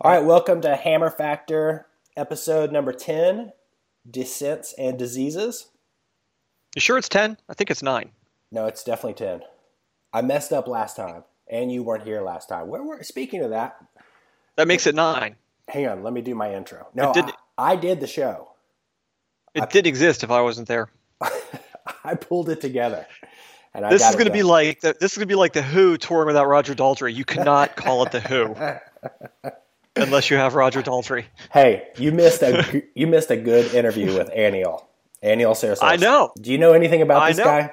All right, welcome to Hammer Factor episode number 10 Descents and Diseases. You sure it's 10? I think it's 9. No, it's definitely 10. I messed up last time, and you weren't here last time. Where were, speaking of that, That makes it 9. hang on, let me do my intro. No, did- I, I did the show. It I- did exist if I wasn't there. I pulled it together. And I This is going to be like the, this is going to be like the Who touring without Roger Daltrey. You cannot call it the Who unless you have Roger Daltrey. Hey, you missed a you missed a good interview with Aniol. Aniol Serrasolses. I know. Do you know anything about I this know. guy?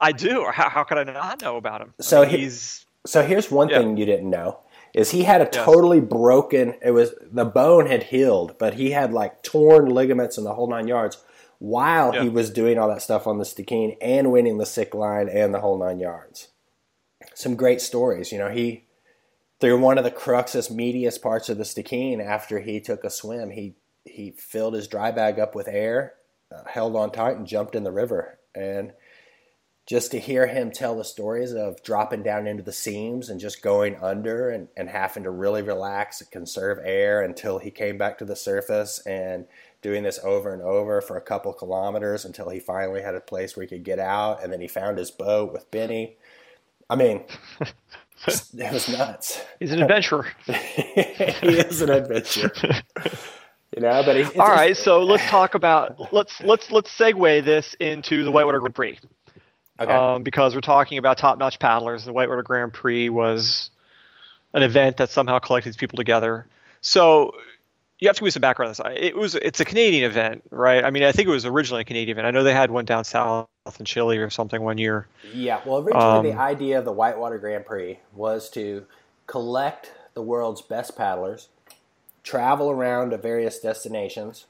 I do. How, how could I not know about him? I So mean, he- he's So here's one Yeah. thing you didn't know is he had a Yes. totally broken it was the bone had healed, but he had like torn ligaments and the whole nine yards while he was doing all that stuff on the Stikine and winning the Sickline and the whole nine yards. Some great stories. You know, he through one of the cruxest, meatiest parts of the Stikine after he took a swim, he he filled his dry bag up with air, uh, held on tight, and jumped in the river. And just to hear him tell the stories of dropping down into the seams and just going under and, and having to really relax and conserve air until he came back to the surface and doing this over and over for a couple kilometers until he finally had a place where he could get out and then he found his boat with Benny. I mean, it was nuts. he's an adventurer. he is an adventurer. You know, but he, it's All just- so let's talk about let's let's let's segue this into the Whitewater Grand Prix. Okay. um, because we're talking about top-notch paddlers. The Whitewater Grand Prix was an event that somehow collected these people together. So you have to give me some background on this. It was it's a Canadian event, right? I mean, I think it was originally a Canadian event. I know they had one down south in Chile or something one year. Yeah, well, originally the Um, idea of the Whitewater Grand Prix was to collect the world's best paddlers, travel around to various destinations,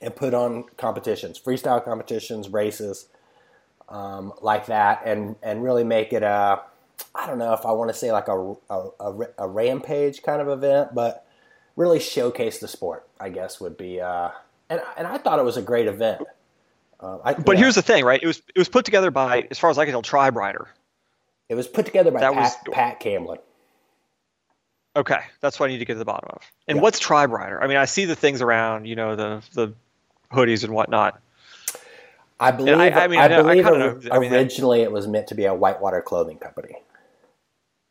and put on competitions, freestyle competitions, races, um, like that, and and really make it a, I don't know if I want to say like a, a, a, a rampage kind of event, but really showcase the sport. I guess would be, uh, and and I thought it was a great event. Uh, I, But here's the thing, right? It was it was put together by, as far as I can tell, Tribe Rider. it was put together by that Pat, was- Pat Camblin. Okay, that's what I need to get to the bottom of. And Yeah. what's Tribe Rider? I mean, I see the things around, you know, the the hoodies and whatnot. I believe. I- I, mean, I I believe kinda or- know. I mean, originally it was meant to be a whitewater clothing company.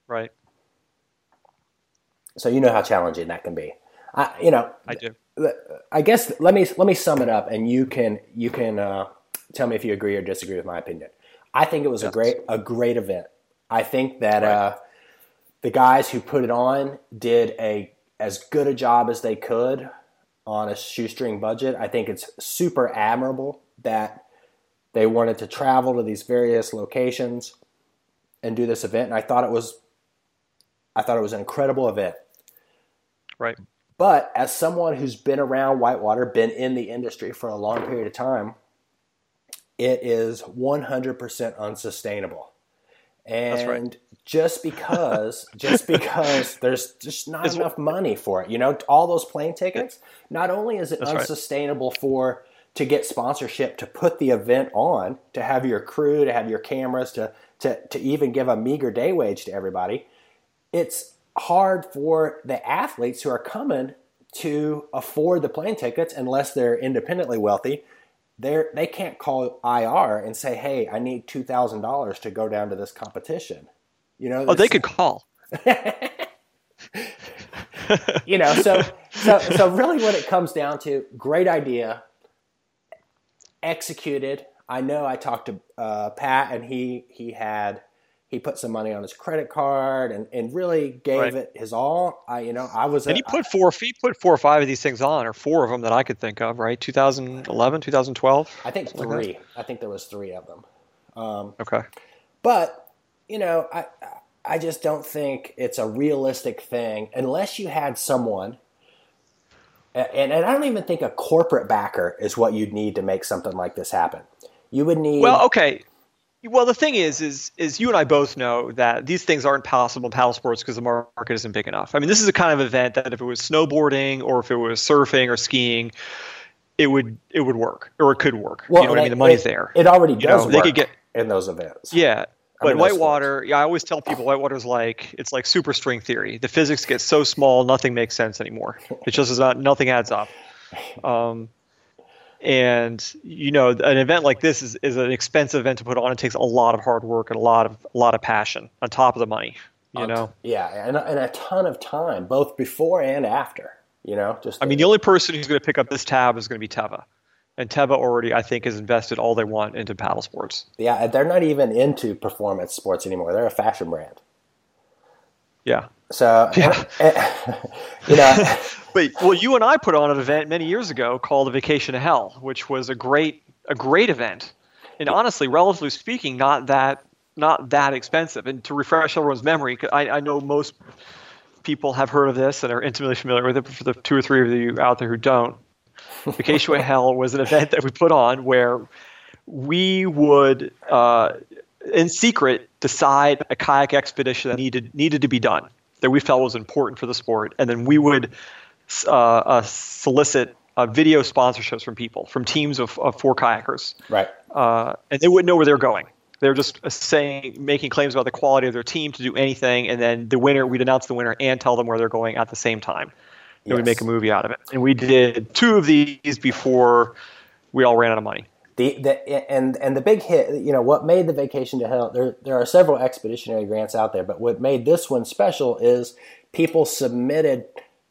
Right, So you know how challenging that can be. I, you know, I do. I guess let me let me sum it up, and you can you can uh, tell me if you agree or disagree with my opinion. I think it was a great a great event. I think that Right. uh, the guys who put it on did a as good a job as they could on a shoestring budget. I think it's super admirable that they wanted to travel to these various locations and do this event. And I thought it was I thought it was an incredible event. Right. But as someone who's been around Whitewater, been in the industry for a long period of time, it is 100% unsustainable. And right. just because, just because there's just not It's- enough money for it, you know, all those plane tickets. Not only is it That's right. unsustainable for to get sponsorship to put the event on, to have your crew, to have your cameras, to to to even give a meager day wage to everybody, it's hard for the athletes who are coming to afford the plane tickets unless they're independently wealthy. They're, they can't call IR and say, "Hey, I need two thousand dollars to go down to this competition." You know, Oh, they could call. you know so so so really what it comes down to great idea executed i know i talked to uh, pat and he he had he put some money on his credit card and, and really gave Right. it his all i you know i was And a- he put four, he put four or five of these things on, or four of them that I could think of, right? 2011, 2012. i think Something like three i think there was three of them um, Okay. But you know, I I just don't think it's a realistic thing unless you had someone. And, and I don't even think a corporate backer is what you'd need to make something like this happen. You would need Well, okay. Well, the thing is, is, is you and I both know that these things aren't possible in paddle sports because the market isn't big enough. I mean, this is a kind of event that if it was snowboarding or if it was surfing or skiing, it would it would work or it could work. Well, you know what I mean? The money's it, there. It already You does know, they could get- in those events. Yeah. but whitewater, yeah, I always tell people whitewater's like it's like superstring theory. The physics gets so small, nothing makes sense anymore. It just is not nothing adds up. Um, and you know, an event like this is, is an expensive event to put on. It takes a lot of hard work and a lot of a lot of passion on top of the money. You know, yeah, and, and a ton of time, both before and after. You know, just I mean, the only person who's going to pick up this tab is going to be Teva and Teva already, I think, has invested all they want into paddle sports. Yeah, they're not even into performance sports anymore. They're a fashion brand. Yeah. So, yeah. you know, but well, you and I put on an event many years ago called the Vacation to Hell, which was a great a great event, and honestly, relatively speaking, not that not that expensive. And to refresh everyone's memory, I, I know most people have heard of this and are intimately familiar with it. But for the two or three of you out there who don't, Vacation to Hell was an event that we put on where we would, uh, in secret, decide a kayak expedition that needed needed to be done that we felt was important for the sport, and then we would uh, uh, solicit uh, video sponsorships from people, from teams of, of four kayakers. Right. Uh, and they wouldn't know where they're going. They're just saying, making claims about the quality of their team to do anything, and then the winner, we'd announce the winner and tell them where they're going at the same time and yes. we make a movie out of it. And we did two of these before we all ran out of money. The, the and and the big hit, you know, what made the Vacation to Hell? There there are several expeditionary grants out there, but what made this one special is people submitted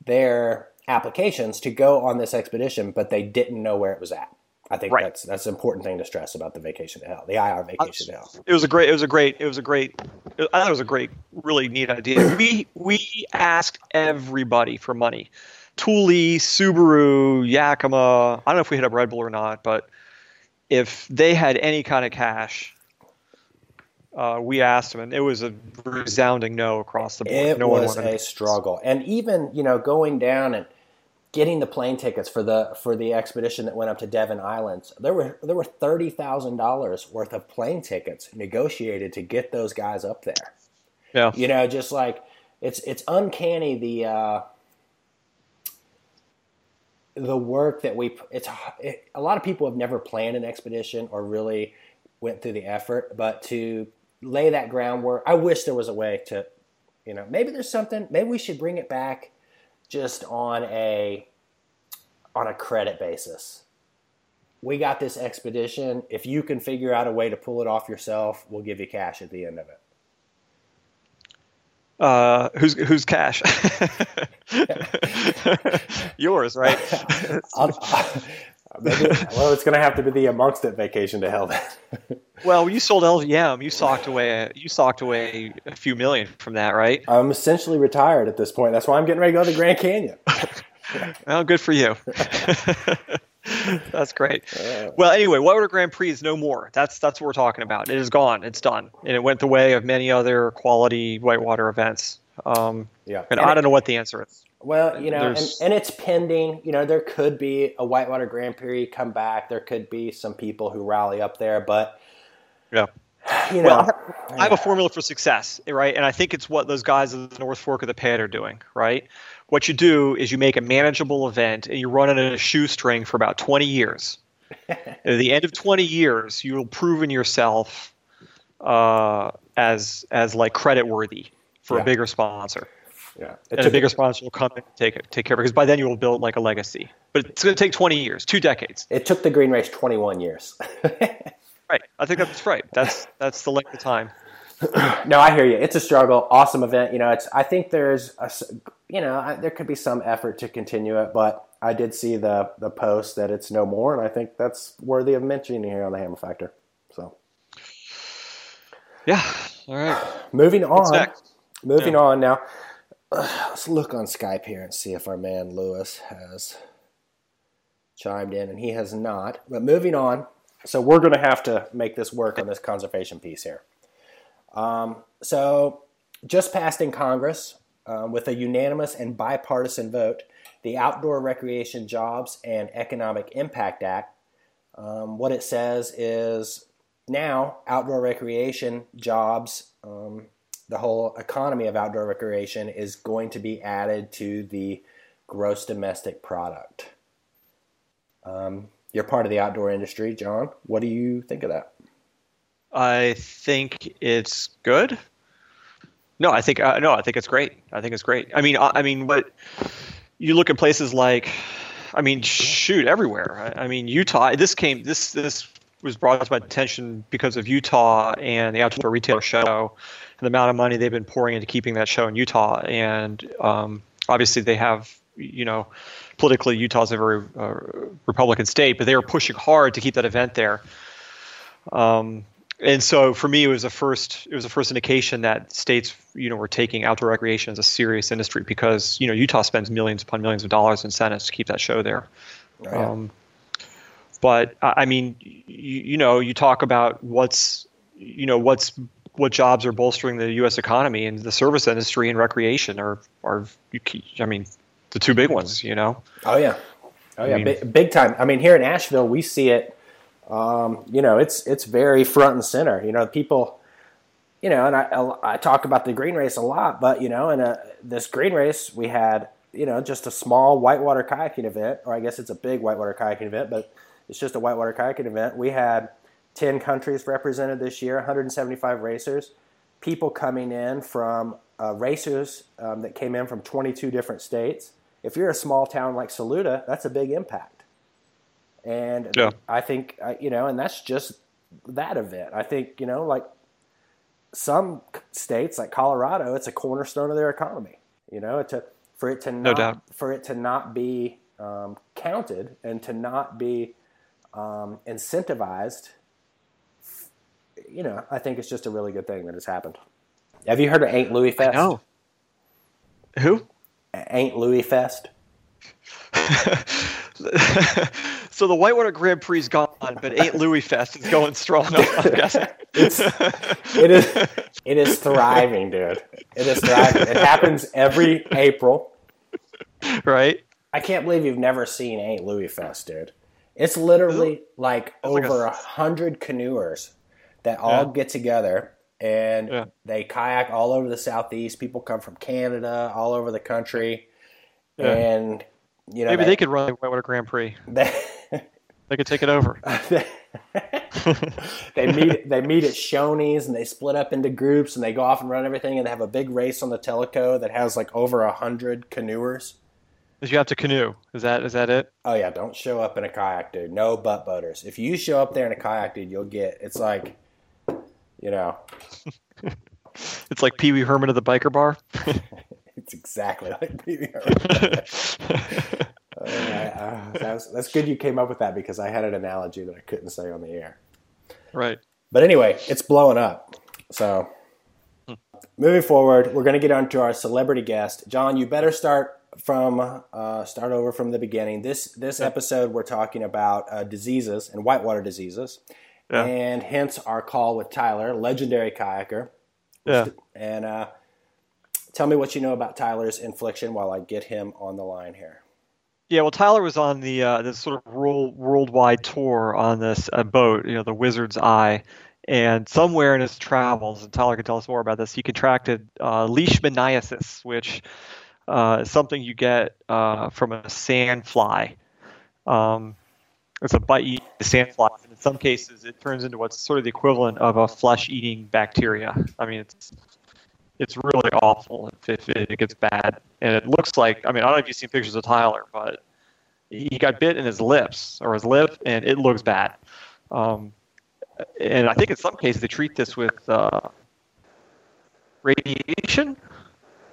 their applications to go on this expedition, but they didn't know where it was at. I think right. that's that's an important thing to stress about the vacation to hell, the IR vacation to hell. It was a great, it was a great, it was a great. I thought it was a great, really neat idea. we we asked everybody for money, Thule, Subaru, Yakima. I don't know if we hit up Red Bull or not, but if they had any kind of cash, uh, we asked them, and it was a resounding no across the board. It no was a struggle, and even you know going down and getting the plane tickets for the for the expedition that went up to Devon Islands, there were there were thirty thousand dollars worth of plane tickets negotiated to get those guys up there. Yeah, you know, just like it's it's uncanny the uh, the work that we it's it, a lot of people have never planned an expedition or really went through the effort, but to lay that groundwork, I wish there was a way to, you know, maybe there's something. Maybe we should bring it back just on a on a credit basis. We got this expedition. If you can figure out a way to pull it off yourself, we'll give you cash at the end of it. Uh, who's who's cash? Yours, right? I'll, I'll, maybe, well, it's going to have to be the amongst it vacation to hell then. well, you sold LVM. You socked away. You socked away a few million from that, right? I'm essentially retired at this point. That's why I'm getting ready to go to the Grand Canyon. well, good for you. that's great. Well, anyway, Whitewater Grand Prix is no more. That's that's what we're talking about. It is gone. It's done, and it went the way of many other quality whitewater events. Um, yeah, and, and I don't know what the answer is. Well, you know, and, and, it's pending. You know, there could be a Whitewater Grand Prix come back. There could be some people who rally up there, but yeah. You know, well, I have a formula for success, right? And I think it's what those guys at the North Fork of the Payette are doing, right? What you do is you make a manageable event and you run it in a shoestring for about 20 years. at the end of 20 years, you will prove in yourself uh, as as like credit worthy for yeah. a bigger sponsor. Yeah, and a bigger sponsor will come and take it, take care of it because by then you will build like a legacy. But it's going to take 20 years, two decades. It took the Green Race 21 years. right, I think that's right. That's that's the length of time. no, I hear you. It's a struggle. Awesome event. You know, it's. I think there's a, you know, I, there could be some effort to continue it, but I did see the the post that it's no more, and I think that's worthy of mentioning here on the Hammer Factor. So, yeah. All right. Moving on. Moving yeah. on now. let's look on Skype here and see if our man Lewis has chimed in, and he has not. But moving on, so we're going to have to make this work on this conservation piece here. Um, so, just passed in Congress uh, with a unanimous and bipartisan vote, the Outdoor Recreation Jobs and Economic Impact Act. Um, what it says is now outdoor recreation jobs um, the whole economy of outdoor recreation is going to be added to the gross domestic product. Um, you're part of the outdoor industry, John. What do you think of that? I think it's good. No, I think uh, no, I think it's great. I think it's great. I mean, I, I mean, what you look at places like, I mean, shoot, everywhere. I, I mean, Utah. This came. This this was brought to my attention because of Utah and the Outdoor Retailer Show, and the amount of money they've been pouring into keeping that show in Utah. And um, obviously, they have, you know, politically, Utah's a very uh, Republican state, but they were pushing hard to keep that event there. Um, and so for me, it was a first it was a first indication that states you know were taking outdoor recreation as a serious industry because you know Utah spends millions upon millions of dollars in incentives to keep that show there. Oh, yeah. um, but I mean, you, you know, you talk about what's you know what's what jobs are bolstering the U.S. economy and the service industry and recreation are are I mean the two big ones. You know. Oh yeah, oh yeah, I mean, big, big time. I mean, here in Asheville, we see it um, you know, it's it's very front and center. You know, people, you know, and I, I talk about the green race a lot, but you know, in a, this green race we had, you know, just a small whitewater kayaking event, or I guess it's a big whitewater kayaking event, but it's just a whitewater kayaking event. We had 10 countries represented this year, 175 racers, people coming in from uh, racers um, that came in from 22 different states. If you're a small town like Saluda, that's a big impact. And yeah. I think, you know, and that's just that event. I think, you know, like some states like Colorado, it's a cornerstone of their economy, you know, to, for it to not, no for it to not be um, counted and to not be um, incentivized, you know, I think it's just a really good thing that has happened. Have you heard of Ain't Louis Fest? No. Who? Ain't Louis Fest. so the Whitewater Grand Prix is gone, but Ain't Louis Fest is going strong. I'm guessing. It's, it is it is thriving, dude. It is thriving. It happens every April. Right. I can't believe you've never seen Ain't Louis Fest, dude. It's literally like over a hundred canoers that all yeah. get together and yeah. they kayak all over the southeast. People come from Canada, all over the country, yeah. and you know, maybe they, they could run the Whitewater Grand Prix. They, they could take it over. they meet they meet at Shoney's and they split up into groups and they go off and run everything and they have a big race on the Tellico that has like over a hundred canoers. Did you have to canoe? Is that is that it? Oh yeah, don't show up in a kayak, dude. No butt boaters. If you show up there in a kayak, dude, you'll get it's like, you know, it's like Pee Wee Herman of the biker bar. It's exactly like Pee Wee Herman. uh, uh, that's, that's good you came up with that because I had an analogy that I couldn't say on the air. Right. But anyway, it's blowing up. So hmm. moving forward, we're going to get on to our celebrity guest. John, you better start from uh, start over from the beginning. This this yeah. episode we're talking about uh, diseases and whitewater diseases, yeah. and hence our call with Tyler, legendary kayaker. Yeah. And uh, tell me what you know about Tyler's infliction while I get him on the line here. Yeah, well, Tyler was on the uh, this sort of world, worldwide tour on this uh, boat, you know, the Wizard's Eye, and somewhere in his travels, and Tyler can tell us more about this, he contracted uh, leishmaniasis, which uh, is something you get uh, from a sandfly. Um, it's a bite-eating sandfly, and in some cases, it turns into what's sort of the equivalent of a flesh-eating bacteria. I mean, it's it's really awful if, if it gets bad. And it looks like I mean I don't know if you've seen pictures of Tyler, but he got bit in his lips or his lip, and it looks bad. Um, and I think in some cases they treat this with uh, radiation.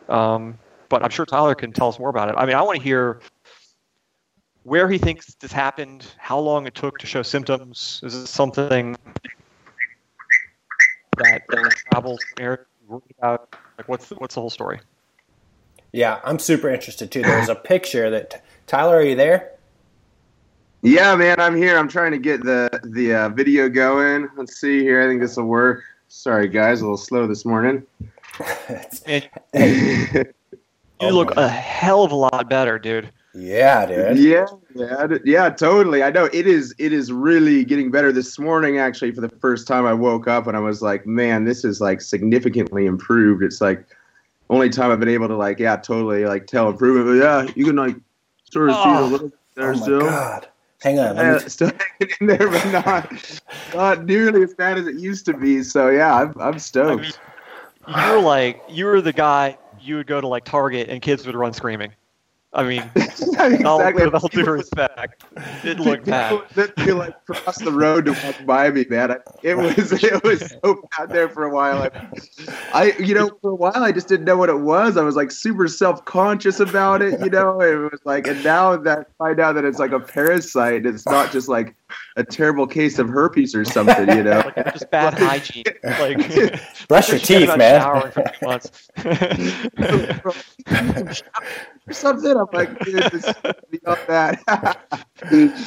Um, but I'm sure Tyler can tell us more about it. I mean, I want to hear where he thinks this happened, how long it took to show symptoms. Is this something that uh, travels from worried about? Like, what's the, what's the whole story? Yeah, I'm super interested too. There's a picture that Tyler, are you there? Yeah, man, I'm here. I'm trying to get the the uh, video going. Let's see here. I think this will work. Sorry, guys, a little slow this morning. you look a hell of a lot better, dude. Yeah, dude. Yeah, yeah, yeah, totally. I know it is. It is really getting better. This morning, actually, for the first time, I woke up and I was like, "Man, this is like significantly improved." It's like only time I've been able to like, yeah, totally like tell improvement. But yeah, you can like sort of oh, see a little there oh still. God. Hang on. Yeah, still hanging in there, but not not nearly as bad as it used to be. So yeah, I'm I'm stoked. I mean, you're like you were the guy you would go to like Target and kids would run screaming. I mean, exactly. all, with all due respect, it looked bad. They like cross the road to walk by me, man. I, it was it was so bad there for a while. I, I, you know, for a while I just didn't know what it was. I was like super self conscious about it, you know. It was like, and now that I find out that it's like a parasite, it's not just like a terrible case of herpes or something, you know. like just bad hygiene. Like brush your teeth, man. or something. I'm like, dude, this beyond that.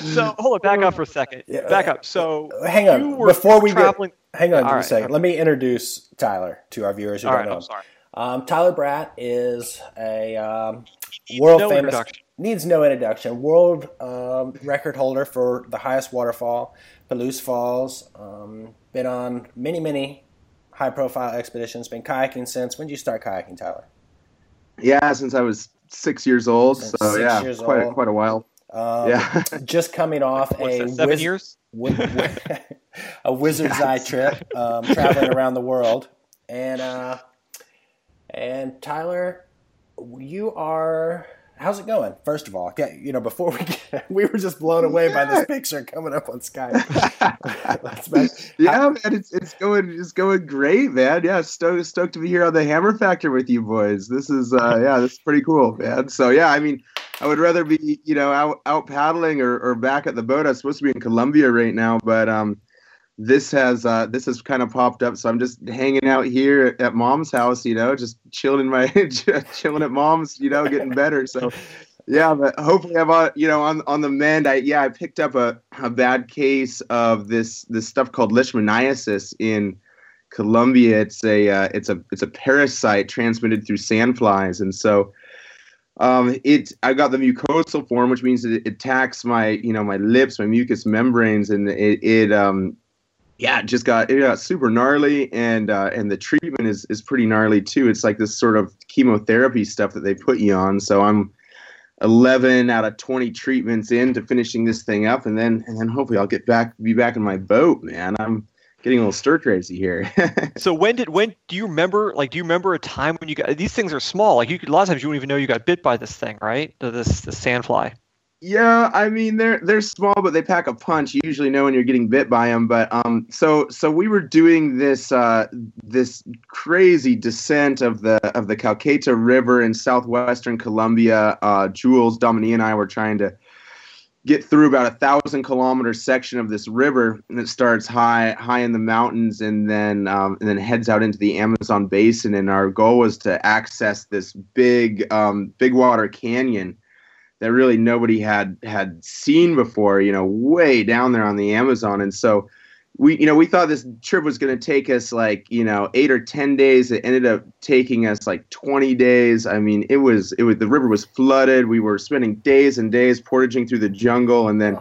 so hold on, back up for a second. Yeah. Back up. So Hang on. you were Before we traveling. get, hang on All just right. a second. Let me introduce Tyler to our viewers who All don't right, know. I'm sorry. Um, Tyler Bradt is a um, world no famous introduction. Needs no introduction. World um, record holder for the highest waterfall, Palouse Falls. Um, been on many many high profile expeditions. Been kayaking since. When did you start kayaking, Tyler? yeah, since I was six years old. Since so six yeah, years quite old. quite a while. Um, yeah. just coming off What's a that, seven wiz- years? wi- wi- a wizard's eye trip, um, traveling around the world, and uh, and Tyler, you are. How's it going? First of all, okay, you know, before we get, we were just blown away by this picture coming up on Skype. That's bad. yeah, man, it's it's going it's going great, man. Yeah, stoked stoked to be here on the Hammer Factor with you boys. This is uh yeah, this is pretty cool, man. So yeah, I mean, I would rather be you know out out paddling or, or back at the boat. I'm supposed to be in Colombia right now, but um, this has uh this has kind of popped up, so I'm just hanging out here at, mom's house, you know, just chilling my chilling at mom's, you know, getting better. So yeah, but hopefully I'm on, you know, on on the mend. I yeah, I picked up a, a bad case of this this stuff called leishmaniasis in Colombia. It's a uh, it's a it's a parasite transmitted through sandflies, and so um, it I got the mucosal form, which means it attacks my you know my lips, my mucous membranes, and it it um yeah, it just got it got super gnarly, and uh, and the treatment is is pretty gnarly too. It's like this sort of chemotherapy stuff that they put you on. So I'm 11 out of 20 treatments into finishing this thing up, and then and then hopefully I'll get back be back in my boat, man. I'm getting a little stir crazy here. So when did when do you remember like do you remember a time when you got these things are small like you a lot of times you wouldn't even know you got bit by this thing right this the sandfly Yeah, I mean they're they're small, but they pack a punch. You usually know when you're getting bit by them. But um, so so we were doing this uh this crazy descent of the of the Caquetá River in southwestern Colombia. Uh, Jules, Dominique, and I were trying to get through about a thousand kilometer section of this river, and it starts high high in the mountains, and then um, and then heads out into the Amazon basin. And our goal was to access this big um, big water canyon that really nobody had had seen before, you know, way down there on the Amazon. And so we, you know, we thought this trip was going to take us like, you know, eight or 10 days. It ended up taking us like 20 days. I mean, it was, it was, the river was flooded. We were spending days and days portaging through the jungle and then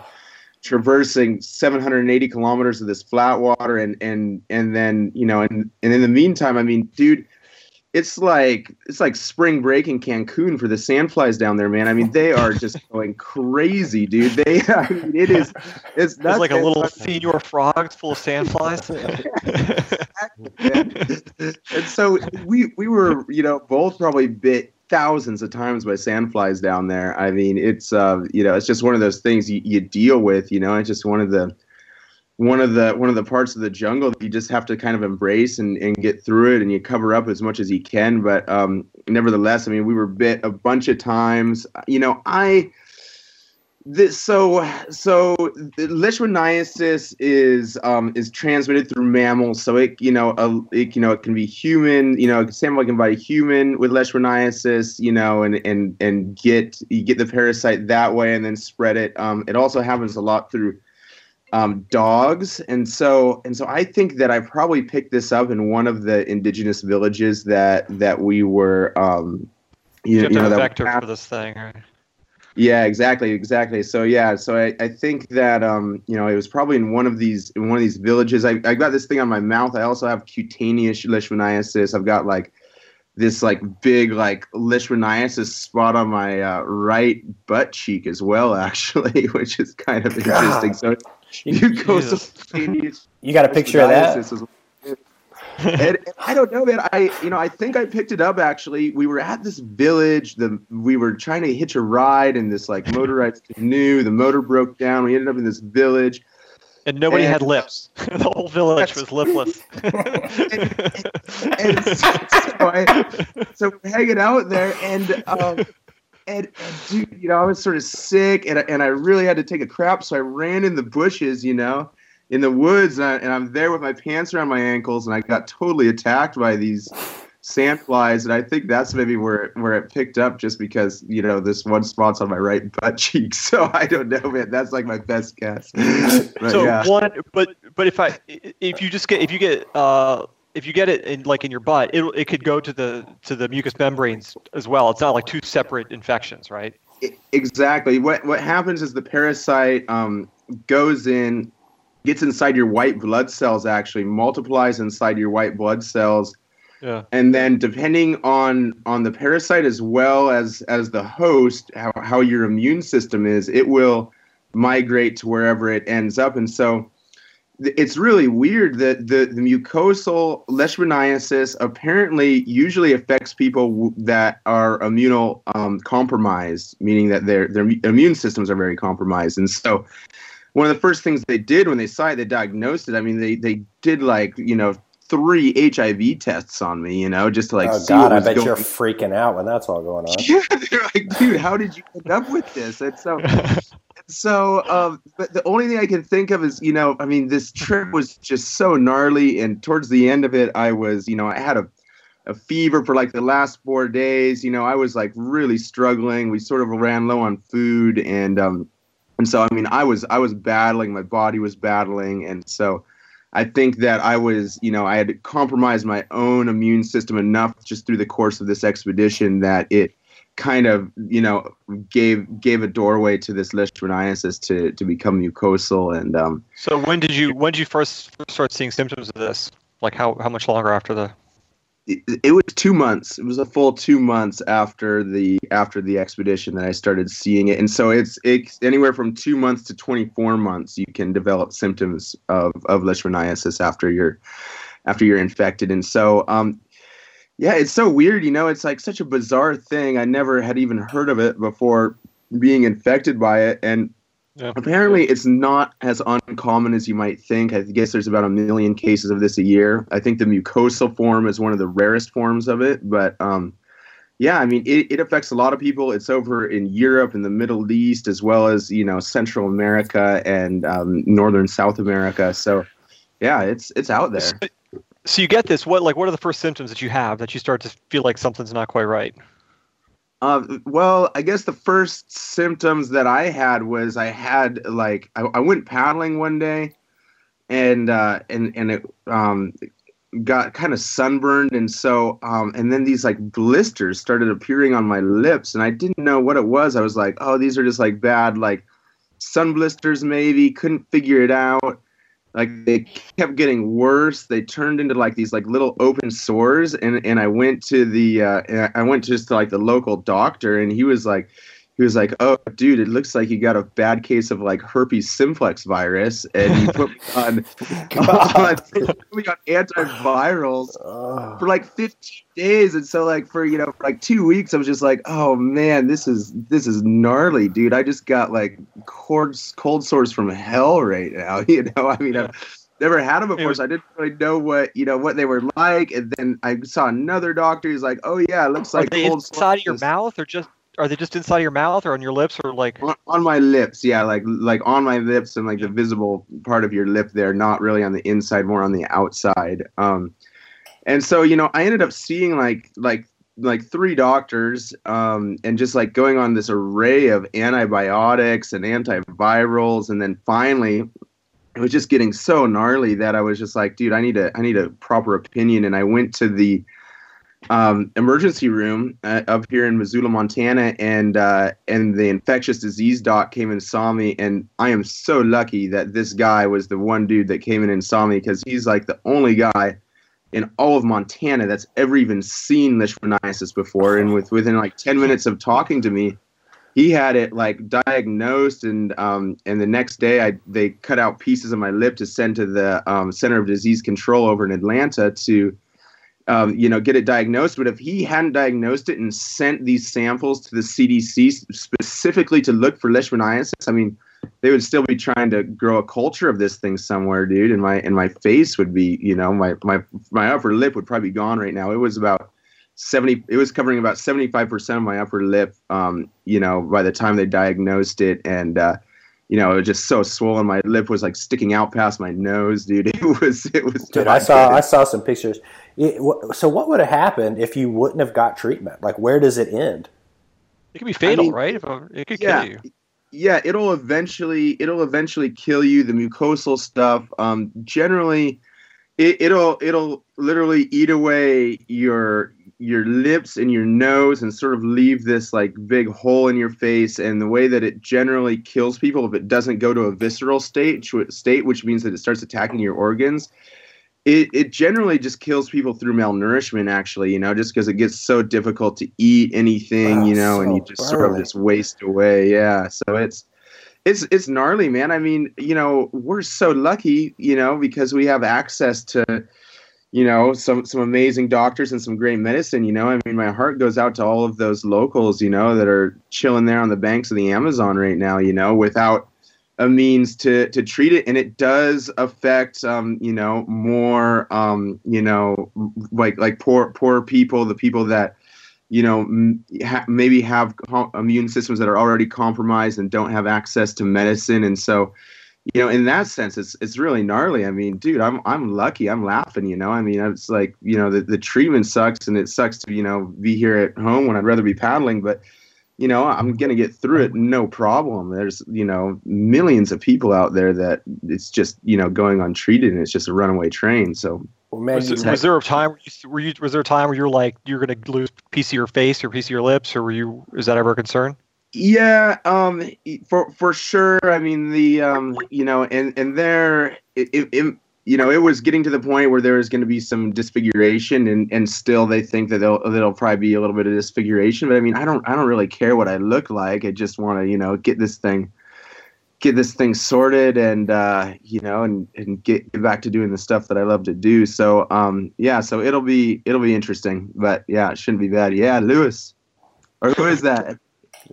traversing 780 kilometers of this flat water. And, and, and then, you know, and, and in the meantime, I mean, dude, it's like it's like spring break in Cancun for the sandflies down there, man. I mean, they are just going crazy, dude. They, I mean, it is, it's it's like a little Señor Frog full of sandflies and so we we were, you know, both probably bit thousands of times by sandflies down there. I mean, it's uh, you know, it's just one of those things you, you deal with. You know, it's just one of the one of the one of the parts of the jungle that you just have to kind of embrace and, and get through it and you cover up as much as you can. But um, nevertheless i mean we were bit a bunch of times. You know i this so so leishmaniasis is um is transmitted through mammals. So it you know a, it you know it can be human you know sandfly can bite a human with leishmaniasis you know and and and get you get the parasite that way and then spread it. Um it also happens a lot through um, dogs, and so and so I think that I probably picked this up in one of the indigenous villages that that we were. Um, you, you, you to know, have vector we for this thing right? yeah, exactly, exactly. So yeah, so I, I think that um, you know it was probably in one of these in one of these villages. I, I got this thing on my mouth. I also have cutaneous leishmaniasis. I've got like this like big like leishmaniasis spot on my uh, right butt cheek as well, actually, which is kind of interesting. So mucosal You got a picture of that? and, and, I don't know, man. I you know I think I picked it up actually. We were at this village. The we were trying to hitch a ride in this like motorized canoe. The motor broke down. We ended up in this village. And nobody and, had lips. the whole village was lipless. and, and, so, I, so, we're hanging out there, and um, and, and, dude, you know, I was sort of sick, and and I really had to take a crap, so I ran in the bushes, you know, in the woods, and, I, and I'm there with my pants around my ankles, and I got totally attacked by these sandflies, and I think that's maybe where where it picked up, just because you know this one spot's on my right butt cheek. So I don't know, man. That's like my best guess. But, so yeah. one, but but if I if you just get if you get uh if you get it in like in your butt, it it could go to the to the mucous membranes as well. It's not like two separate infections, right? Exactly. What what happens is the parasite um, goes in, gets inside your white blood cells. Actually, multiplies inside your white blood cells. Yeah. And then depending on on the parasite as well as as the host, how, how your immune system is, it will migrate to wherever it ends up. And so it's really weird that the, the mucosal leishmaniasis apparently usually affects people w- that are immunocompromised, um, meaning that their their immune systems are very compromised. And so, one of the first things they did when they saw it, they diagnosed it. I mean, they they did like you know three HIV tests on me, you know, just to like oh, see God, what I bet going. you're freaking out when that's all going on. Yeah, they're like, dude, how did you end up with this? And so so um, but the only thing I can think of is, you know, I mean, this trip was just so gnarly, and towards the end of it, I was, you know, I had a a fever for like the last four days. You know, I was like really struggling. We sort of ran low on food, and um, and so I mean, I was I was battling. My body was battling, and so I think that I was, you know, I had compromised my own immune system enough just through the course of this expedition that it kind of you know gave gave a doorway to this leishmaniasis to to become mucosal and um so when did you when did you first start seeing symptoms of this? Like how how much longer after the? It, it was two months. It was a full two months after the after the expedition that i started seeing it. And so it's it's anywhere from two months to 24 months you can develop symptoms of of leishmaniasis after you're after you're infected. And so um yeah, it's so weird, you know, it's like such a bizarre thing. I never had even heard of it before being infected by it and yeah. apparently it's not as uncommon as you might think. I guess there's about a million cases of this a year. I think the mucosal form is one of the rarest forms of it, but um yeah, I mean, it, it affects a lot of people. It's over in Europe and the Middle East, as well as you know Central America and um, Northern South America. So, yeah, it's it's out there so you get this. What like what are the first symptoms that you have that you start to feel like something's not quite right? Uh, well, I guess the first symptoms that I had was I had like I, I went paddling one day, and uh, and and it um, got kind of sunburned, and so um, and then these like blisters started appearing on my lips, and I didn't know what it was. I was like, oh, these are just like bad like sun blisters, maybe. Couldn't figure it out like they kept getting worse. They turned into like these like little open sores and and i went to the uh i went just to like the local doctor and he was like he was like, "Oh, dude, it looks like you got a bad case of like herpes simplex virus," and he put me on, on, put me on antivirals for like 15 days. And so, like for you know, for like two weeks, I was just like, "Oh man, this is this is gnarly, dude. I just got like cold cold sores from hell right now." You know, I mean, I've never had them before, so I didn't really know what you know what they were like. And then I saw another doctor. He's like, "Oh yeah, it looks like cold inside of your mouth or just are they just inside your mouth or on your lips or like on, my lips yeah like like on my lips and like the visible part of your lip there not really on the inside more on the outside um and so you know i ended up seeing like like like three doctors um and just like going on this array of antibiotics and antivirals and then finally it was just getting so gnarly that i was just like dude i need a i need a proper opinion and i went to the um, emergency room uh, up here in Missoula, Montana, and uh, and the infectious disease doc came and saw me, and I am so lucky that this guy was the one dude that came in and saw me because he's like the only guy in all of Montana that's ever even seen leishmaniasis before. And with within like 10 minutes of talking to me, he had it like diagnosed and um, and the next day I they cut out pieces of my lip to send to the um, Center of Disease Control over in Atlanta to um, you know get it diagnosed. But if he hadn't diagnosed it and sent these samples to the CDC specifically to look for leishmaniasis, I mean they would still be trying to grow a culture of this thing somewhere, dude. And my and my face would be, you know, my my my upper lip would probably be gone right now. It was about seventy. It was covering about seventy five percent of my upper lip. Um, you know, by the time they diagnosed it, and uh, you know, it was just so swollen. My lip was like sticking out past my nose, dude. It was it was. Dude, I saw I saw some pictures. It, so what would have happened if you wouldn't have got treatment? Like, where does it end? It could be fatal, I mean, right? If it could yeah, kill you yeah, it'll eventually it'll eventually kill you. The mucosal stuff, um, generally, it, it'll it'll literally eat away your your lips and your nose and sort of leave this like big hole in your face and the way that it generally kills people if it doesn't go to a visceral state state which means that it starts attacking your organs it, it generally just kills people through malnourishment actually you know just because it gets so difficult to eat anything oh, you know so and you just burly. sort of just waste away yeah so it's it's it's gnarly man i mean you know we're so lucky you know because we have access to you know some some amazing doctors and some great medicine you know? I mean my heart goes out to all of those locals you know that are chilling there on the banks of the amazon right now you know without a means to to treat it. And it does affect um you know more um you know like like poor poor people the people that you know ha- maybe have immune systems that are already compromised and don't have access to medicine. And so you know in that sense it's it's really gnarly i mean dude i'm i'm lucky i'm laughing you know i mean it's like you know the, the treatment sucks and it sucks to you know be here at home when i'd rather be paddling but you know, I'm going to get through it no problem. There's, you know, millions of people out there that it's just, you know, going untreated and it's just a runaway train. So, well, man, was, was, there a time where you, were you, was there a time where you're like, you're going to lose a piece of your face or piece of your lips or were you, is that ever a concern? Yeah, um, for, for sure. I mean, the, um, you know, and, and there, it, it, you know, it was getting to the point where there was going to be some disfiguration, and, and still they think that they'll there'll probably be a little bit of disfiguration. But I mean, I don't I don't really care what I look like. I just want to you know get this thing get this thing sorted and uh, you know and and get, get back to doing the stuff that I love to do. So um yeah, so it'll be it'll be interesting, but yeah, it shouldn't be bad. Yeah, Lewis, or who is that?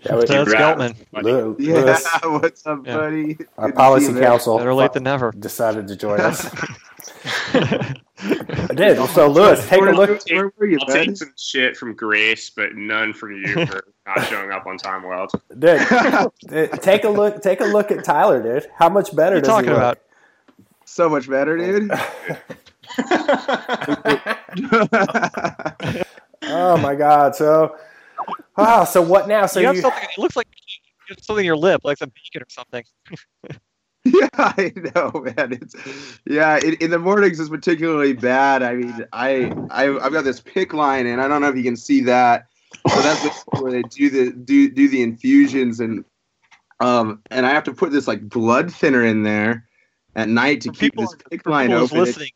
Yeah, Ted Skeltman. Yeah, what's up, yeah. buddy? Our Good policy council. Better late than never. Decided to join us. I did. So, Lewis, take a look. Take, you, I'll take some shit from Grace, but none from you for not showing up on time. Well, dude, take a look. Take a look at Tyler, dude. How much better? What are you talking about? So much better, dude. oh my god! So Ah, so what now? So you, you... something. It looks like you have something in your lip, like some bacon or something. yeah, I know, man. It's yeah. In, in, the mornings, it's particularly bad. I mean, I, I have got this PICC line, and I don't know if you can see that. So that's where they do the do do the infusions, and um, and I have to put this like blood thinner in there at night to for keep people, this PICC line open. Listening,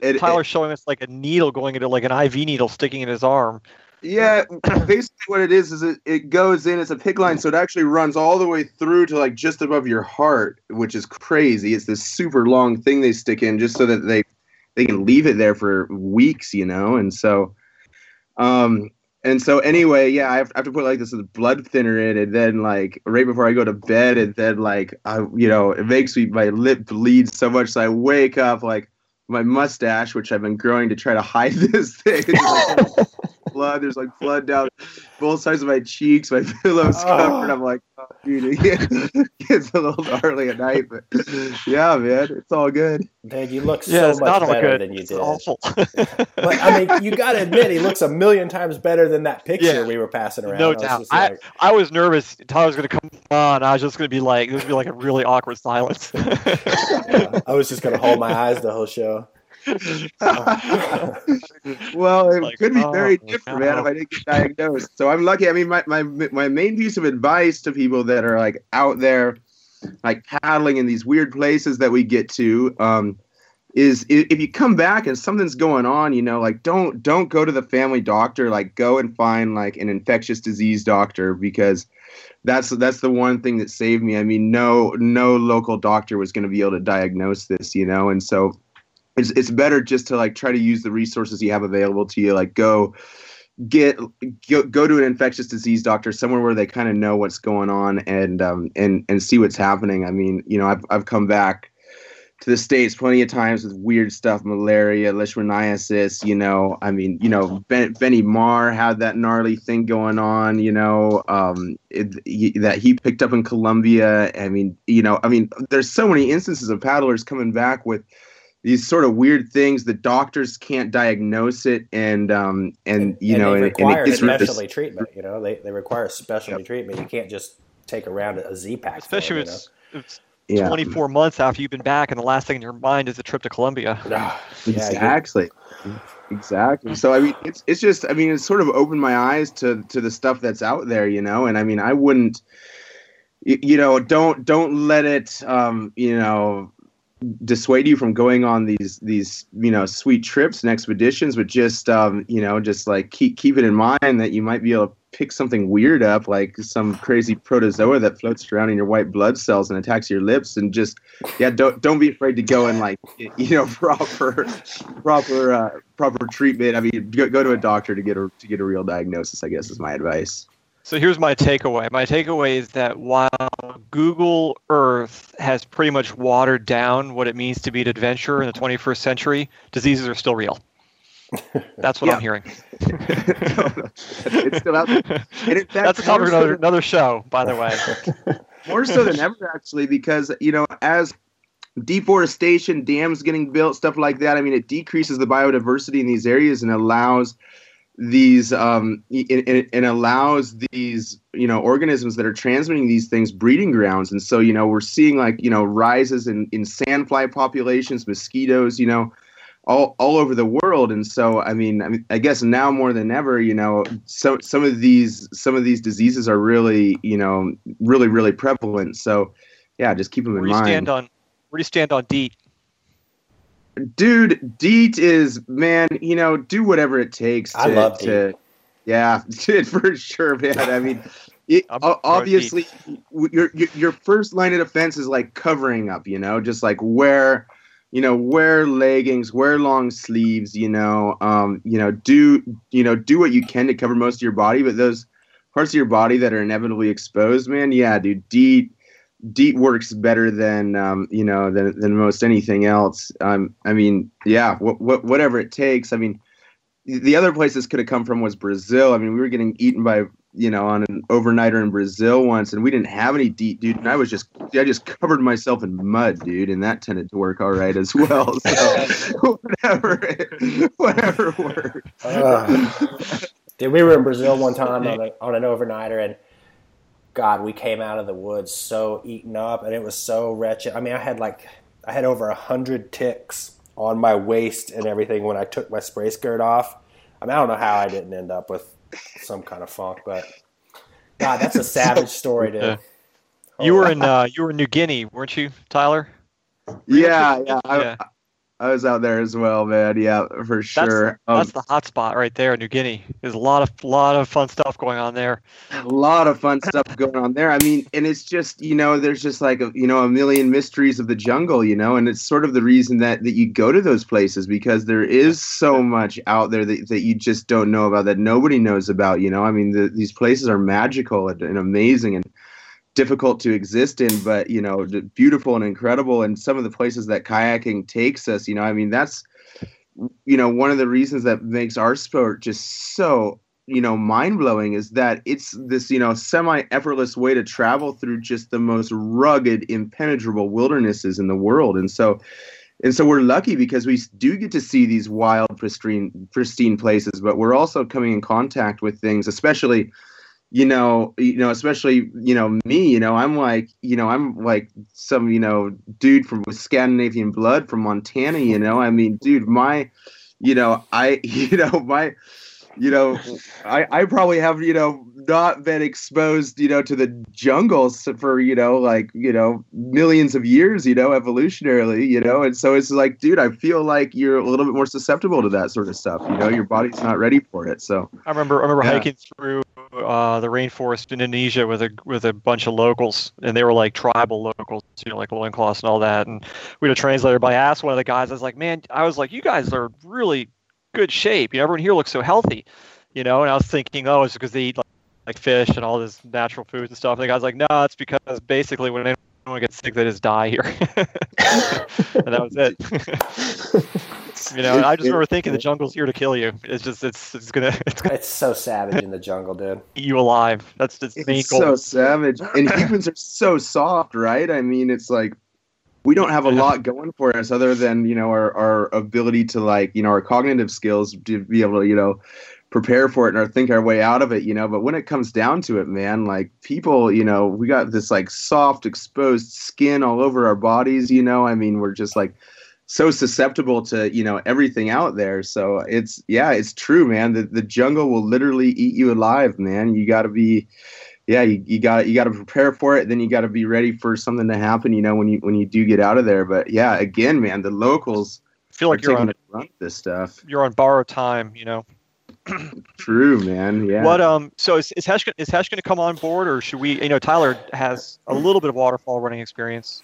it, Tyler's it, showing us like a needle going into like an IV needle sticking in his arm. Yeah, basically what it is is it, it goes in. It's a PICC line, so it actually runs all the way through to like just above your heart, which is crazy. It's this super long thing they stick in just so that they they can leave it there for weeks, you know. And so, um, and so anyway, yeah, I have, I have to put like this blood thinner in, and then like right before I go to bed, and then like I, you know, it makes me my lip bleeds so much, so I wake up like my mustache, which I've been growing to try to hide this thing blood. There's like blood down both sides of my cheeks. My pillow's oh. covered. I'm like, oh, dude, it gets a little gnarly at night, but yeah, man, it's all good. Dude, you look yeah, so much better than you it's did. Awful. but I mean, you got to admit, he looks a million times better than that picture yeah. we were passing around. No doubt. I, like, I, was nervous. Tyler's going to come on. I was just going to be like, this would be like a really awkward silence. yeah, I was just going to hold my eyes the whole show. well, it like, could be very oh, different, man, if I didn't get diagnosed. So I'm lucky. I mean, my, my my main piece of advice to people that are like out there, like paddling in these weird places that we get to, um, is if you come back and something's going on, you know, like don't don't go to the family doctor. Like go and find like an infectious disease doctor because that's that's the one thing that saved me. I mean, no no local doctor was going to be able to diagnose this, you know, and so it's it's better just to like try to use the resources you have available to you. Like go get go, go to an infectious disease doctor somewhere where they kind of know what's going on and um and and see what's happening. I mean, you know, I've I've come back to the states plenty of times with weird stuff, malaria, leishmaniasis. You know, I mean, you know, ben, Benny Marr had that gnarly thing going on. You know, um, it, he, that he picked up in Colombia. I mean, you know, I mean, there's so many instances of paddlers coming back with these sort of weird things. The doctors can't diagnose it, and um, and you and know, they and, and it gets rid of specialty treatment. You know, they they require specialty treatment. You can't just take around a Z pack. Especially if it's, if it's yeah. 24 months after you've been back, and the last thing in your mind is a trip to Colombia. yeah, exactly exactly so i mean it's it's just i mean it's sort of opened my eyes to to the stuff that's out there you know and i mean i wouldn't you, you know don't don't let it um you know dissuade you from going on these these you know sweet trips and expeditions but just um you know just like keep keep it in mind that you might be able to pick something weird up like some crazy protozoa that floats around in your white blood cells and attacks your lips and just yeah don't don't be afraid to go and like you know proper proper uh, proper treatment i mean go, go to a doctor to get a to get a real diagnosis i guess is my advice So here's my takeaway. My takeaway is that while Google Earth has pretty much watered down what it means to be an adventurer in the 21st century, diseases are still real. That's what Yeah. I'm hearing. it's still out there And in fact, That's a topic more of so another, than- another show, by the way. more so than ever actually because you know as deforestation dams getting built stuff like that i mean it decreases the biodiversity in these areas and allows these um it, it, allows these you know organisms that are transmitting these things breeding grounds. And so you know we're seeing like you know rises in in sandfly populations mosquitoes you know all, all over the world. And so I mean, I mean I guess now more than ever you know so some of these some of these diseases are really you know really really prevalent. So yeah just keep them Where in do you mind. stand on where do you stand on DEET? Dude deet is man you know do whatever it takes to, I love to yeah for sure man. I mean it, I'm o- pro obviously your, your your first line of defense is like covering up you know just like wear you know wear leggings wear long sleeves you know um you know do you know do what you can to cover most of your body but those parts of your body that are inevitably exposed man yeah dude deet DEET works better than um, you know than, than most anything else. Um, I mean, yeah, wh- wh- whatever it takes. I mean, the other place this could have come from was Brazil. I mean, we were getting eaten by you know on an overnighter in Brazil once, and we didn't have any DEET, dude. And I was just I just covered myself in mud, dude, and that tended to work all right as well. So whatever, whatever worked. Ugh. Dude, we were in Brazil one time on, a, on an overnighter, and God, we came out of the woods so eaten up, and it was so wretched. I mean, I had like I had over a hundred ticks on my waist and everything when I took my spray skirt off. I mean, I don't know how I didn't end up with some kind of funk, but God, that's a savage story, dude. Yeah. You were in uh, you were in New Guinea, weren't you, Tyler? Yeah, yeah. I, Yeah. I was out there as well, man. Yeah, for sure. Um, That's the hot spot right there, New Guinea. There's a lot of lot of fun stuff going on there. a lot of fun stuff going on there. I mean, and it's just you know, there's just like a, you know a million mysteries of the jungle, you know, and it's sort of the reason that that you go to those places because there is so much out there that, that you just don't know about that nobody knows about. You know, I mean, the, these places are magical and, and amazing and difficult to exist in, but you know, beautiful and incredible. And some of the places that kayaking takes us, you know, I mean, that's you know one of the reasons that makes our sport just so you know mind blowing is that it's this you know semi effortless way to travel through just the most rugged impenetrable wildernesses in the world and so and so we're lucky because we do get to see these wild pristine pristine places but we're also coming in contact with things especially you know you know especially you know me you know i'm like you know i'm like some you know dude from with scandinavian blood from montana you know i mean dude my you know i you know my you know, I, I probably have, you know, not been exposed, you know, to the jungles for, you know, like, you know, millions of years, you know, evolutionarily, you know, and so it's like, dude, I feel like you're a little bit more susceptible to that sort of stuff. You know, your body's not ready for it. So I remember I remember Yeah. hiking through uh, the rainforest in Indonesia with a with a bunch of locals, and they were like tribal locals, you know, like loincloths and all that. And we had a translator. But I asked one of the guys, I was like, "Man, I was like, you guys are really good shape. You know, everyone here looks so healthy." You know, and I was thinking, oh, it's because they eat like, like fish and all this natural foods and stuff. And the guy's like, no, it's because basically when anyone gets sick, they just die here. and that was it. you know, and I just remember thinking the jungle's here to kill you. It's just it's it's gonna it's gonna It's so savage in the jungle, dude. eat you alive. That's the main it's goal. so savage. And humans are so soft, right? I mean, it's like we don't have a lot going for us other than, you know, our, our ability to like, you know, our cognitive skills to be able to, you know, prepare for it and or think our way out of it, you know. But when it comes down to it, man, like people, you know, we got this like soft, exposed skin all over our bodies, you know. I mean, we're just like so susceptible to you know everything out there so it's yeah it's true man the, the jungle will literally eat you alive man you got to be yeah you, you got you got to prepare for it then you got to be ready for something to happen you know when you when you do get out of there but yeah again man the locals I feel like you're on run this stuff you're on borrowed time. You know. true man yeah What um? So is is Hesh, is Hesh going to come on board, or should we? You know, Tyler has a little bit of waterfall running experience.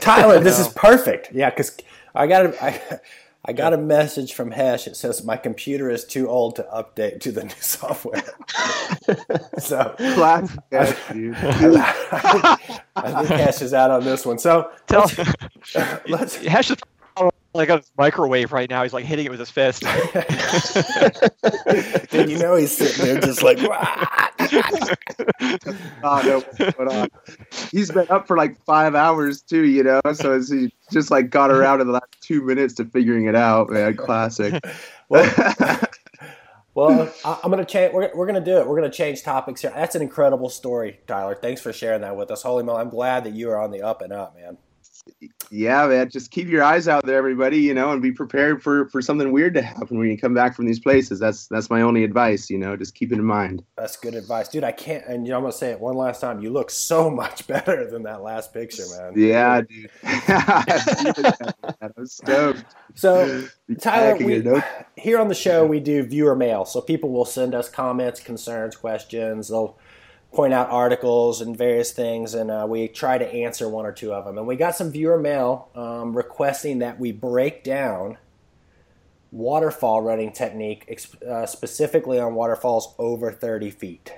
Tyler, this is perfect. Yeah, because I got a, I, I got a message from Hesh. It says my computer is too old to update to the new software. so classic Hesh, dude. I, I think Hesh is out on this one. So Tell, let's. Hesh is like a microwave right now. He's like hitting it with his fist. Dude, you know he's sitting there just like. Oh, no, but, he's been up for like five hours too, you know. So it's, he just like got around in the last two minutes to figuring it out, man. Classic. Well, well, I, I'm gonna change. We're, we're gonna do it. We're gonna change topics here. That's an incredible story, Tyler. Thanks for sharing that with us. Holy moly, I'm glad that you are on the up and up, man. Yeah, man. Just keep your eyes out there, everybody, you know, and be prepared for for something weird to happen when you come back from these places. That's that's my only advice, you know. Just keep it in mind. That's good advice, dude. I can't, and you know, I'm gonna say it one last time. You look so much better than that last picture, man. Yeah, dude. I'm stoked. So, Tyler, we, here on the show we do viewer mail. So people will send us comments, concerns, questions. They'll point out articles and various things, and uh, we try to answer one or two of them. And we got some viewer mail um, requesting that we break down waterfall running technique, uh, specifically on waterfalls over 30 feet.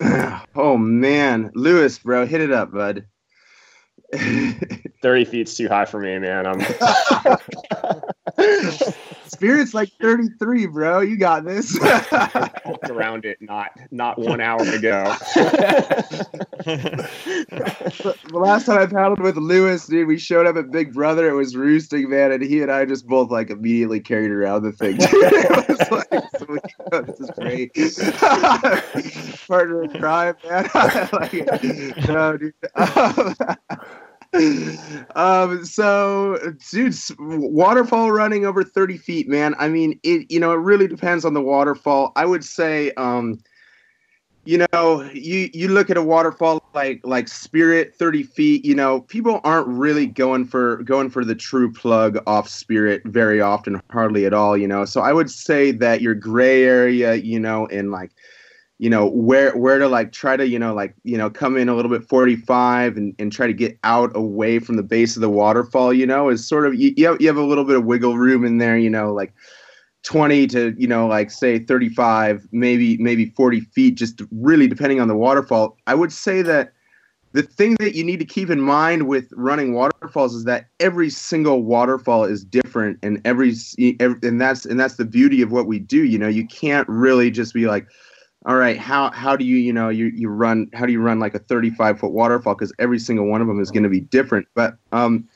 Oh man, Lewis, bro, hit it up, bud. 30 feet's too high for me, man. I'm Spirit's like 33, bro. You got this. walked around it not not one hour ago. the last time I paddled with Lewis, dude, we showed up at Big Brother. It was roosting, man, and he and I just both like immediately carried around the thing. it was like, sweet. Oh, this is great. Partner in crime, man. like, no, dude. Um so dude waterfall running over 30 feet man. I mean it you know it really depends on the waterfall. I would say um you know you you look at a waterfall like like spirit 30 feet you know people aren't really going for going for the true plug off spirit very often hardly at all you know. So i would say that your gray area you know in like you know where where to like try to you know like you know come in a little bit 45 and, and try to get out away from the base of the waterfall you know is sort of you, you, have, you have a little bit of wiggle room in there you know like 20 to you know like say 35 maybe maybe 40 feet just really depending on the waterfall. I would say that the thing that you need to keep in mind with running waterfalls is that every single waterfall is different and every, every and that's and that's the beauty of what we do you know. You can't really just be like all right how how do you you know you you run how do you run like a 35 foot waterfall? Because every single one of them is going to be different but um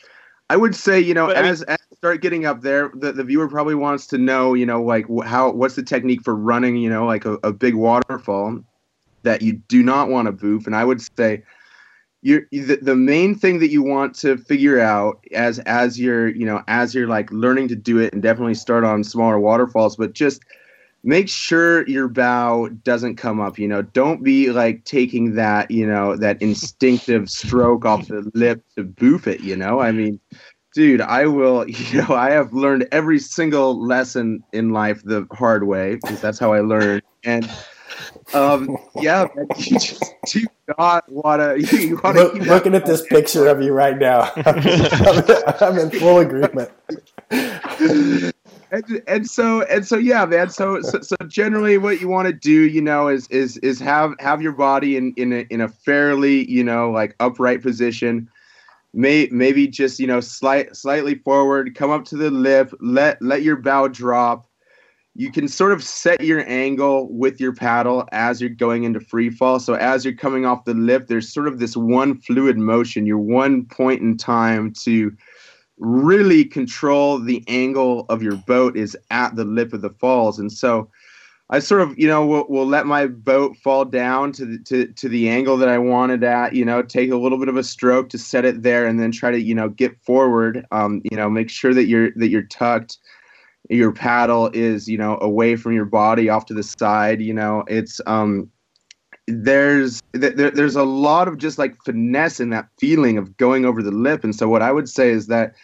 i would say you know But, I mean- as, as start getting up there the, the viewer probably wants to know you know like how what's the technique for running you know like a, a big waterfall that you do not want to boof? And i would say you're the, the main thing that you want to figure out as as you're you know as you're like learning to do it and definitely start on smaller waterfalls but just make sure your bow doesn't come up you know? Don't be like taking that you know that instinctive stroke off the lip to boof it you know? I mean dude i will you know i have learned every single lesson in life the hard way because that's how i learned. And um yeah you just do not want to you want Look, looking at this picture of you right now I'm, I'm in full agreement and, and so and so yeah man. So so, so generally what you want to do you know is is is have have your body in in a, in a fairly you know like upright position. May maybe just you know slight slightly forward come up to the lip let let your bow drop. You can sort of set your angle with your paddle as you're going into free fall. So as you're coming off the lip there's sort of this one fluid motion your one point in time to really control the angle of your boat is at the lip of the falls. And so i sort of you know will, will let my boat fall down to the to, to the angle that i wanted at you know take a little bit of a stroke to set it there and then try to you know get forward um, you know make sure that you're that you're tucked your paddle is you know away from your body off to the side you know it's um there's there, there's a lot of just like finesse in that feeling of going over the lip. And so what i would say is that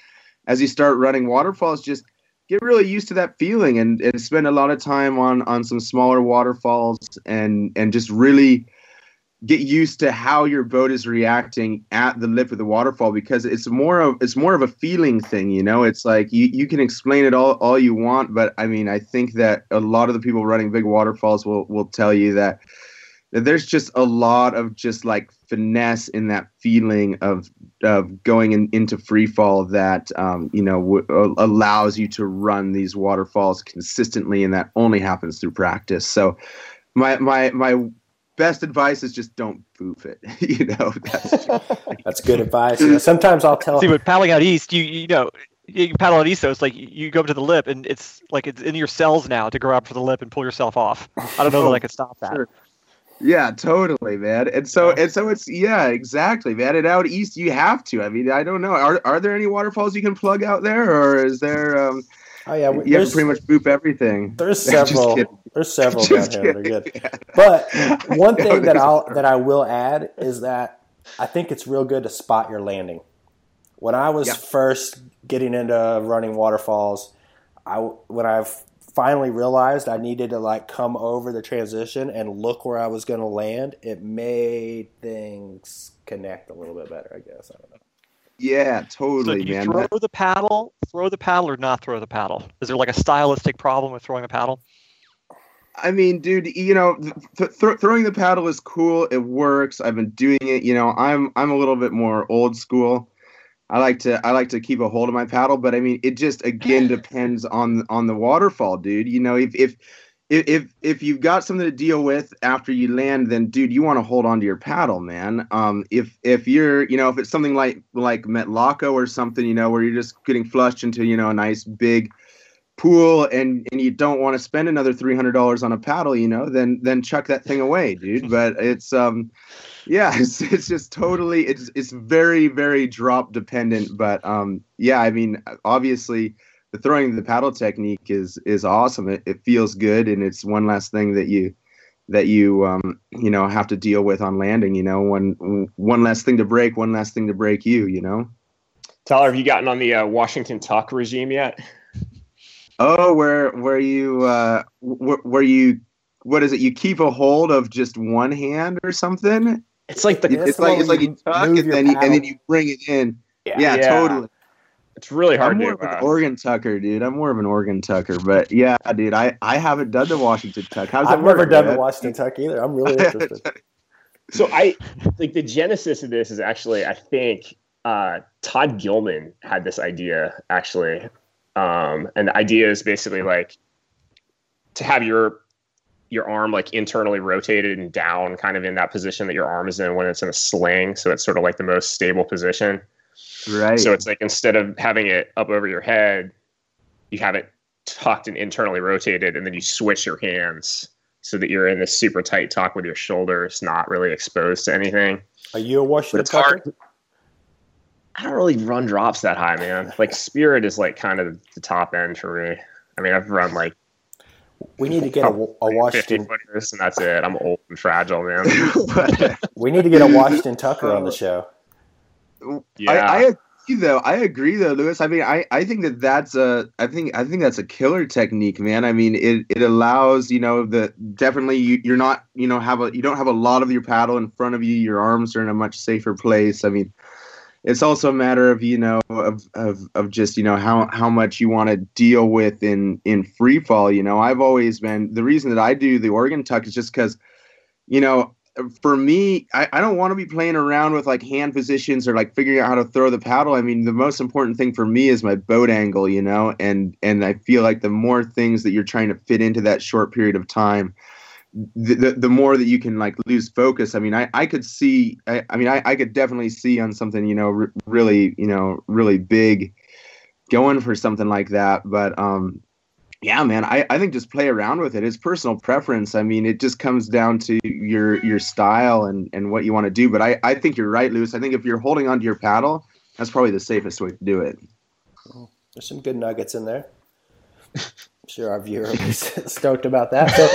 as you start running waterfalls, just get really used to that feeling and, and spend a lot of time on on some smaller waterfalls and and just really get used to how your boat is reacting at the lip of the waterfall because it's more of it's more of a feeling thing you know? It's like you, you can explain it all all you want but i mean i think that a lot of the people running big waterfalls will will tell you that there's just a lot of just like finesse in that feeling of of going in, into free fall that um, you know w- allows you to run these waterfalls consistently and that only happens through practice. So my my my best advice is just don't boof it you know that's, that's good advice. You know, sometimes i'll tell see but paddling out east you you know you paddle out east though it's like you go up to the lip and it's like it's in your cells now to go up for the lip and pull yourself off. I don't know that i could stop that. Sure. Yeah, totally, man. And so and so it's yeah, exactly, man. And out east you have to. I mean, I don't know. Are are there any waterfalls you can plug out there or is there um Oh yeah, you have to pretty much boof everything. There's several. There's several down here. They're good. Yeah. But one thing that I'll that I will add is that I think it's real good to spot your landing. When I was yeah. first getting into running waterfalls, I when I've finally realized I needed to like come over the transition and look where I was going to land, it made things connect a little bit better. I guess I don't know. Yeah, totally, so do you man. Throw the paddle, throw the paddle, or not throw the paddle. Is there like a stylistic problem with throwing a paddle? I mean, dude, you know, th- th- throwing the paddle is cool. It works. I've been doing it. You know, I'm I'm a little bit more old school. I like to I like to keep a hold of my paddle, but I mean it just again depends on on the waterfall, dude. You know, if if if if you've got something to deal with after you land, then dude, you want to hold on to your paddle, man. Um, if if you're you know if it's something like like Metlaco or something, you know, where you're just getting flushed into you know a nice big pool and and you don't want to spend another three hundred dollars on a paddle, you know, then then chuck that thing away, dude. But it's um yeah, it's, it's just totally it's it's very very drop dependent. But um, yeah, I mean, obviously, the throwing the paddle technique is is awesome. It, it feels good, and it's one last thing that you that you um, you know have to deal with on landing. You know, one one last thing to break, one last thing to break you. You know. Tyler, have you gotten on the uh, Washington Tuck regime yet? Oh, where where you uh, where, where you what is it? You keep a hold of just one hand or something, it's like the it's like it's like you tuck and then you, and then you bring it in. Yeah, yeah, yeah. totally. It's really hard. I'm more to, of an uh, Oregon tucker, dude. I'm more of an Oregon tucker, but yeah, dude, I I haven't done the Washington tuck. How's I've never work, done man? the Washington tuck either. I'm really interested. so I like the genesis of this is actually I think uh, Todd Gilman had this idea actually, um, and the idea is basically like to have your your arm like internally rotated and down kind of in that position that your arm is in when it's in a sling so it's sort of like the most stable position right so it's like instead of having it up over your head you have it tucked and internally rotated and then you switch your hands so that you're in this super tight tuck with your shoulders not really exposed to anything. Are you a Washington it's hard. Tucker? I don't really run drops that high, man. Like Spirit is like kind of the top end for me. I mean, I've run like We need to get a, a Washington. footers, and that's it. I'm old and fragile, man. We need to get a Washington Tucker on the show. Yeah, I, I agree though. I agree though, Lewis. I mean, I, I think that that's a I think I think that's a killer technique, man. I mean, it, it allows you know the definitely you, you're not you know have a you don't have a lot of your paddle in front of you. Your arms are in a much safer place. I mean, it's also a matter of you know of of, of just you know how how much you want to deal with in in free fall. You know, I've always been the reason that I do the Oregon tuck is just because you know for me, I, I don't want to be playing around with like hand positions or like figuring out how to throw the paddle. I mean, the most important thing for me is my boat angle, you know, and and I feel like the more things that you're trying to fit into that short period of time, the the, the more that you can like lose focus. I mean, I, I could see, I, I mean, I, I could definitely see on something, you know, r- really, you know, really big going for something like that. But um, yeah, man, I, I think just play around with it. It's personal preference. I mean, it just comes down to your your style and, and what you want to do. But I, I think you're right, Lewis. I think if you're holding onto your paddle, that's probably the safest way to do it. There's some good nuggets in there. I'm sure our viewer will be stoked about that. So,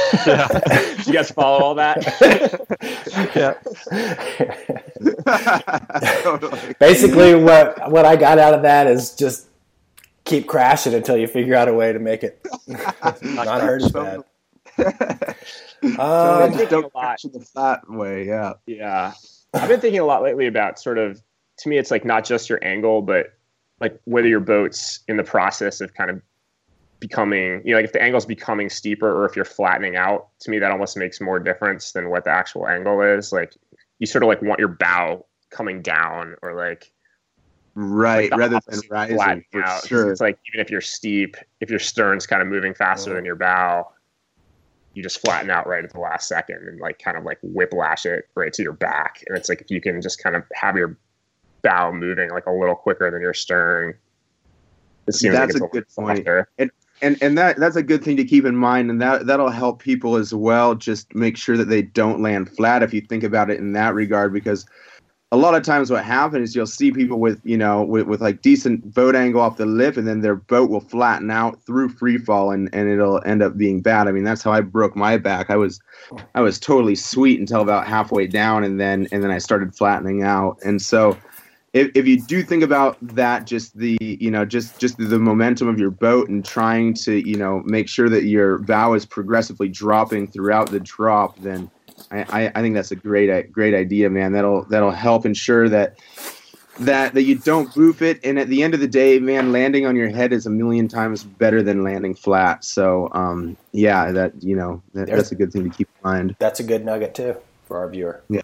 Did you guys follow all that? Totally. basically, what what I got out of that is just keep crashing until you figure out a way to make it not hurt as bad. Um, thinking Don't a lot. catch it the flat way. Yeah. Yeah. I've been thinking a lot lately about sort of to me it's like not just your angle, but like whether your boat's in the process of kind of becoming, you know, like if the angle's becoming steeper or if you're flattening out, to me that almost makes more difference than what the actual angle is. Like you sort of like want your bow coming down or like Right. the Rather than rising flattening for out. sure. It's like even if you're steep, if your stern's kind of moving faster Yeah. than your bow, you just flatten out right at the last second and like kind of like whiplash it right to your back. And it's like if you can just kind of have your bow moving like a little quicker than your stern, it seems That's like a it's good point. softer. and and and that that's a good thing to keep in mind and that that'll help people as well just make sure that they don't land flat if you think about it in that regard because a lot of times what happens is you'll see people with you know with, with like decent boat angle off the lip and then their boat will flatten out through free fall and, and it'll end up being bad. I mean that's how i broke my back. I was i was totally sweet until about halfway down and then and then i started flattening out. And so if, if you do think about that just the you know just just the momentum of your boat and trying to you know make sure that your bow is progressively dropping throughout the drop then I, I, I think that's a great great idea man that'll that'll help ensure that that that you don't boof it and at the end of the day man landing on your head is a million times better than landing flat so um yeah that you know that, that's a good thing to keep in mind That's a good nugget too for our viewer. Yeah.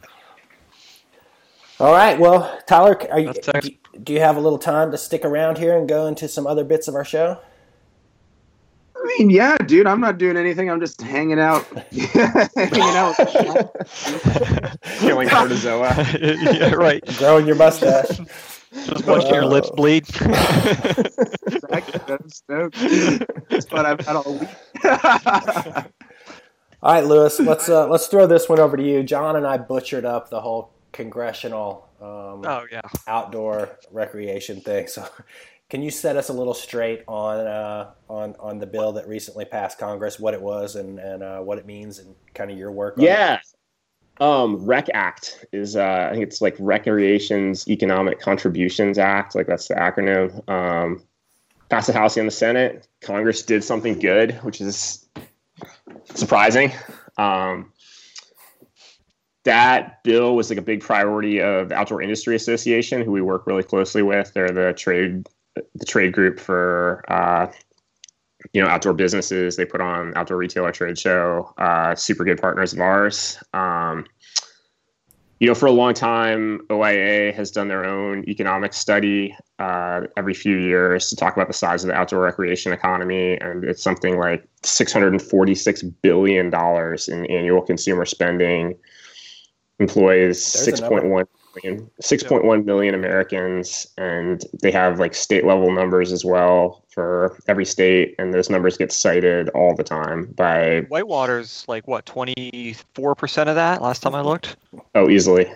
All right. Well, Tyler, are you, do, do you have a little time to stick around here and go into some other bits of our show? I mean, yeah, dude, I'm not doing anything. I'm just hanging out, hanging out. Killing protozoa. yeah, right. Growing your mustache. Just watching your lips bleed. Exactly. I'm stoked. That's what I've had all week. All right, Lewis. Let's uh, let's throw this one over to you. John and I butchered up the whole congressional um, oh yeah. outdoor recreation thing. So, can you set us a little straight on uh, on on the bill that recently passed Congress, what it was and and uh, what it means, and kind of your work? On it? Yeah. Um, Rec Act is, uh, I think it's like Recreation's Economic Contributions Act, like that's the acronym. Um, passed the House and the Senate. Congress did something good, which is surprising. Um, that bill was like a big priority of Outdoor Industry Association, who we work really closely with. They're the trade, the trade group for uh, you know outdoor businesses. They put on outdoor retailer trade show uh, super good partners of ours. Um, you know for a long time oia has done their own economic study uh, every few years to talk about the size of the outdoor recreation economy and it's something like 646 billion dollars in annual consumer spending employs There's a number. 6.1 million, 6.1 million Americans, and they have like state level numbers as well for every state, and those numbers get cited all the time by Whitewater's like what, 24% of that last time I looked? oh easily.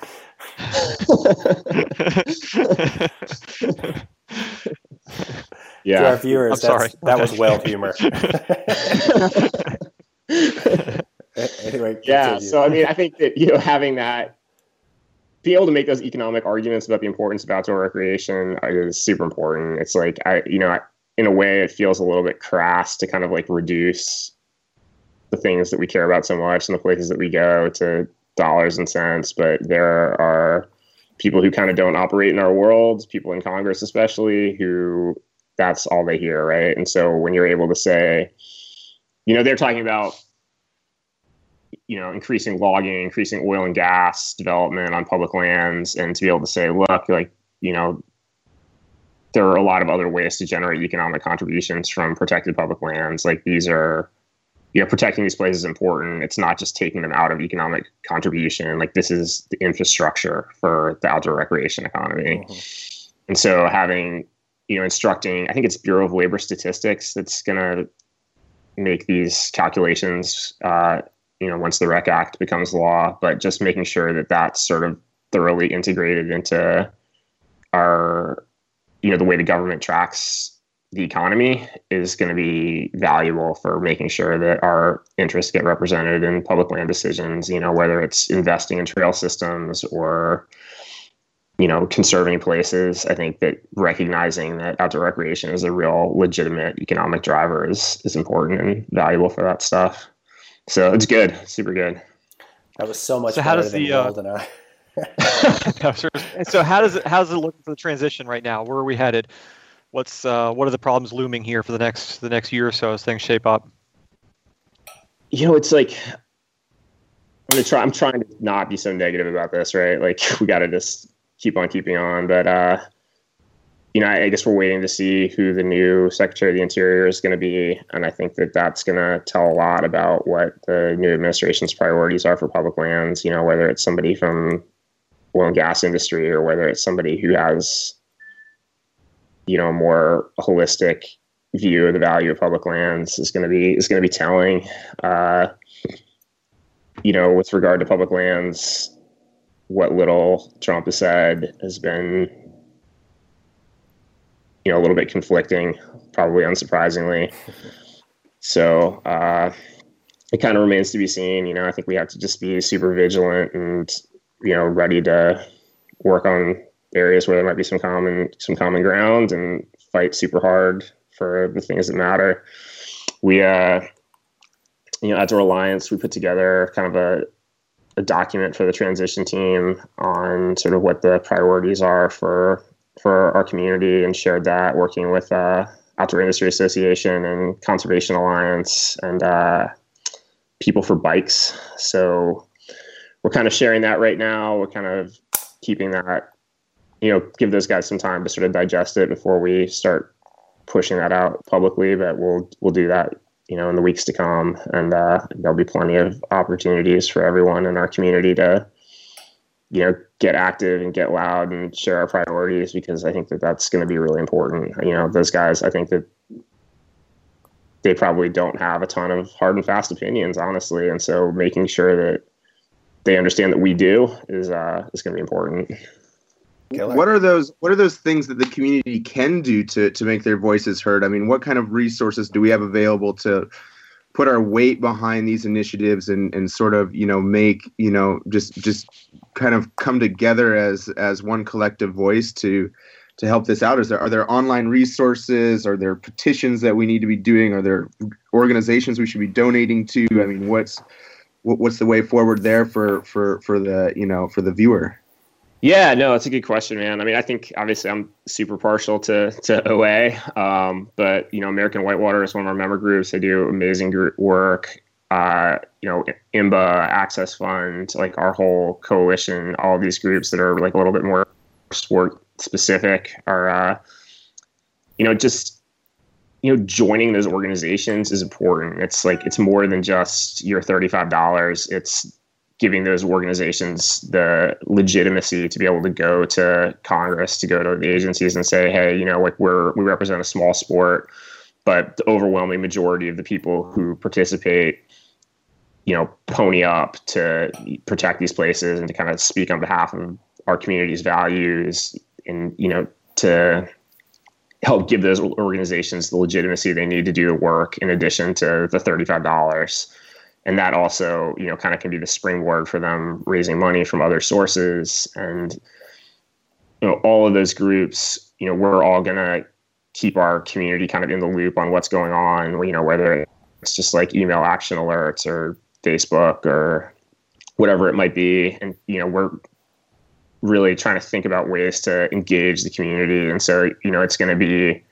To our viewers, I'm sorry. that was well humor. anyway, yeah. continue. So I mean, I think that you know having that, being able to make those economic arguments about the importance of outdoor recreation is super important. It's like I, you know, in a way, it feels a little bit crass to kind of like reduce the things that we care about so much and the places that we go to dollars and cents. But there are people who kind of don't operate in our world, people in Congress especially, who that's all they hear, right? And so when you're able to say, you know, they're talking about you know, increasing logging, increasing oil and gas development on public lands, and to be able to say, look, like, you know, there are a lot of other ways to generate economic contributions from protected public lands. Like these are, you know, protecting these places is important. It's not just taking them out of economic contribution. Like this is the infrastructure for the outdoor recreation economy. And so having, you know, instructing, I think it's Bureau of Labor Statistics that's going to make these calculations, uh, you know, once the Rec Act becomes law, but just making sure that that's sort of thoroughly integrated into our, you know, the way the government tracks the economy is going to be valuable for making sure that our interests get represented in public land decisions, you know, whether it's investing in trail systems or, you know, conserving places. I think that recognizing that outdoor recreation is a real legitimate economic driver is, is important and valuable for that stuff. So it's good, super good. that was so much So how better does than the, uh, Weld and I. so how does it how's it looking for the transition right now? Where are we headed? What's uh, what are the problems looming here for the next the next year or so as things shape up? You know, it's like I'm gonna try. I'm trying to not be so negative about this, right? Like we got to just keep on keeping on. But uh, you know, I, I guess we're waiting to see who the new Secretary of the Interior is going to be, and I think that that's going to tell a lot about what the new administration's priorities are for public lands. You know, whether it's somebody from oil and gas industry or whether it's somebody who has you know a more holistic view of the value of public lands is going to be is going to be telling. Uh, you know, with regard to public lands, what little Trump has said has been, you know, a little bit conflicting, probably unsurprisingly. So uh, it kind of remains to be seen. You know, I think we have to just be super vigilant and you know ready to work on areas where there might be some common some common ground and fight super hard for the things that matter. We uh you know, Outdoor Alliance, we put together kind of a, a document for the transition team on sort of what the priorities are for for our community and shared that working with uh, Outdoor Industry Association and Conservation Alliance and uh, People for Bikes. So we're kind of sharing that right now. We're kind of keeping that, you know, give those guys some time to sort of digest it before we start pushing that out publicly. But we'll we'll do that you know in the weeks to come and uh, there'll be plenty of opportunities for everyone in our community to you know get active and get loud and share our priorities because i think that that's going to be really important you know those guys i think that they probably don't have a ton of hard and fast opinions honestly and so making sure that they understand that we do is uh, is going to be important Killer. What are those what are those things that the community can do to to make their voices heard? I mean, what kind of resources do we have available to put our weight behind these initiatives and and sort of, you know, make, you know, just just kind of come together as as one collective voice to to help this out? Is there are there online resources? Are there petitions that we need to be doing? Are there organizations we should be donating to? I mean, what's what, what's the way forward there for for for the you know for the viewer? Yeah, no, it's a good question, man. I mean, I think obviously I'm super partial to to OA, um, but you know, American Whitewater is one of our member groups. They do amazing group work. Uh, you know, IMBA, Access Fund, like our whole coalition, all these groups that are like a little bit more sport specific are, uh, you know, just you know, joining those organizations is important. It's like it's more than just your thirty five dollars. It's giving those organizations the legitimacy to be able to go to Congress, to go to the agencies and say, hey, you know, like we're we represent a small sport, but the overwhelming majority of the people who participate, you know, pony up to protect these places and to kind of speak on behalf of our community's values and you know to help give those organizations the legitimacy they need to do the work in addition to the $35 and that also you know kind of can be the springboard for them raising money from other sources. And you know all of those groups you know we're all going to keep our community kind of in the loop on what's going on you know whether it's just like email action alerts or facebook or whatever it might be. And you know we're really trying to think about ways to engage the community. And so you know it's going to be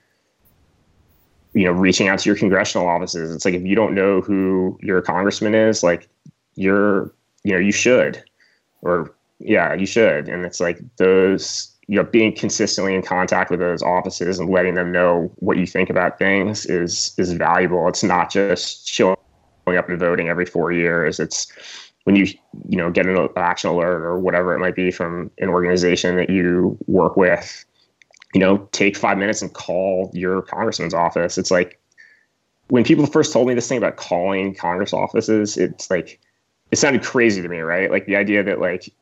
you know reaching out to your congressional offices. It's like if you don't know who your congressman is like you're you know you should or yeah you should. And it's like those you know being consistently in contact with those offices and letting them know what you think about things is is valuable. It's not just showing up and voting every four years. It's when you you know get an action alert or whatever it might be from an organization that you work with you know, take five minutes and call your congressman's office. It's like when people first told me this thing about calling Congress offices, it's like it sounded crazy to me, right? Like the idea that like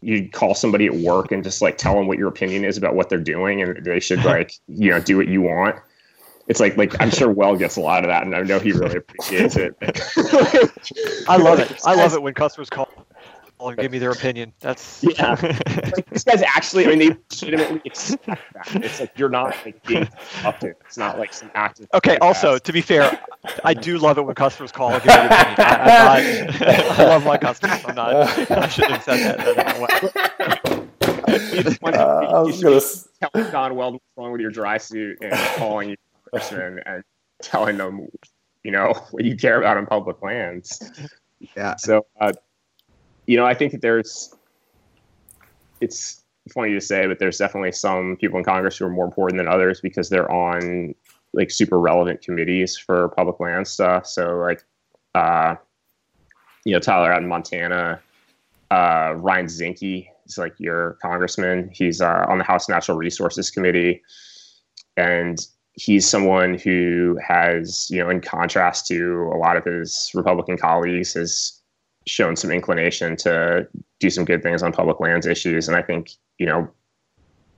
you'd call somebody at work and just like tell them what your opinion is about what they're doing and they should like, you know, do what you want. It's like like I'm sure Weld gets a lot of that and I know he really appreciates it. I love it. I love it when customers call and give me their opinion. That's yeah. like, this guy's actually. I mean, they legitimately expect that. It's like you're not like being up to. It's not like some active. Okay. Also, to be fair, I do love it when customers call and give me. I, not, I love my customers. I'm not. I shouldn't have said that. Uh, I was gonna tell Don Weldon what's wrong with your dry suit and calling you person and telling them, you know, what you care about on public lands. Yeah. So uh, you know, I think that there's, it's funny to say, but there's definitely some people in Congress who are more important than others because they're on like super relevant committees for public land stuff. So like, uh, you know, Tyler out in Montana, uh, Ryan Zinke is like your congressman. He's uh, on the House Natural Resources Committee, and he's someone who has, you know, in contrast to a lot of his Republican colleagues, has shown some inclination to do some good things on public lands issues. And I think, you know,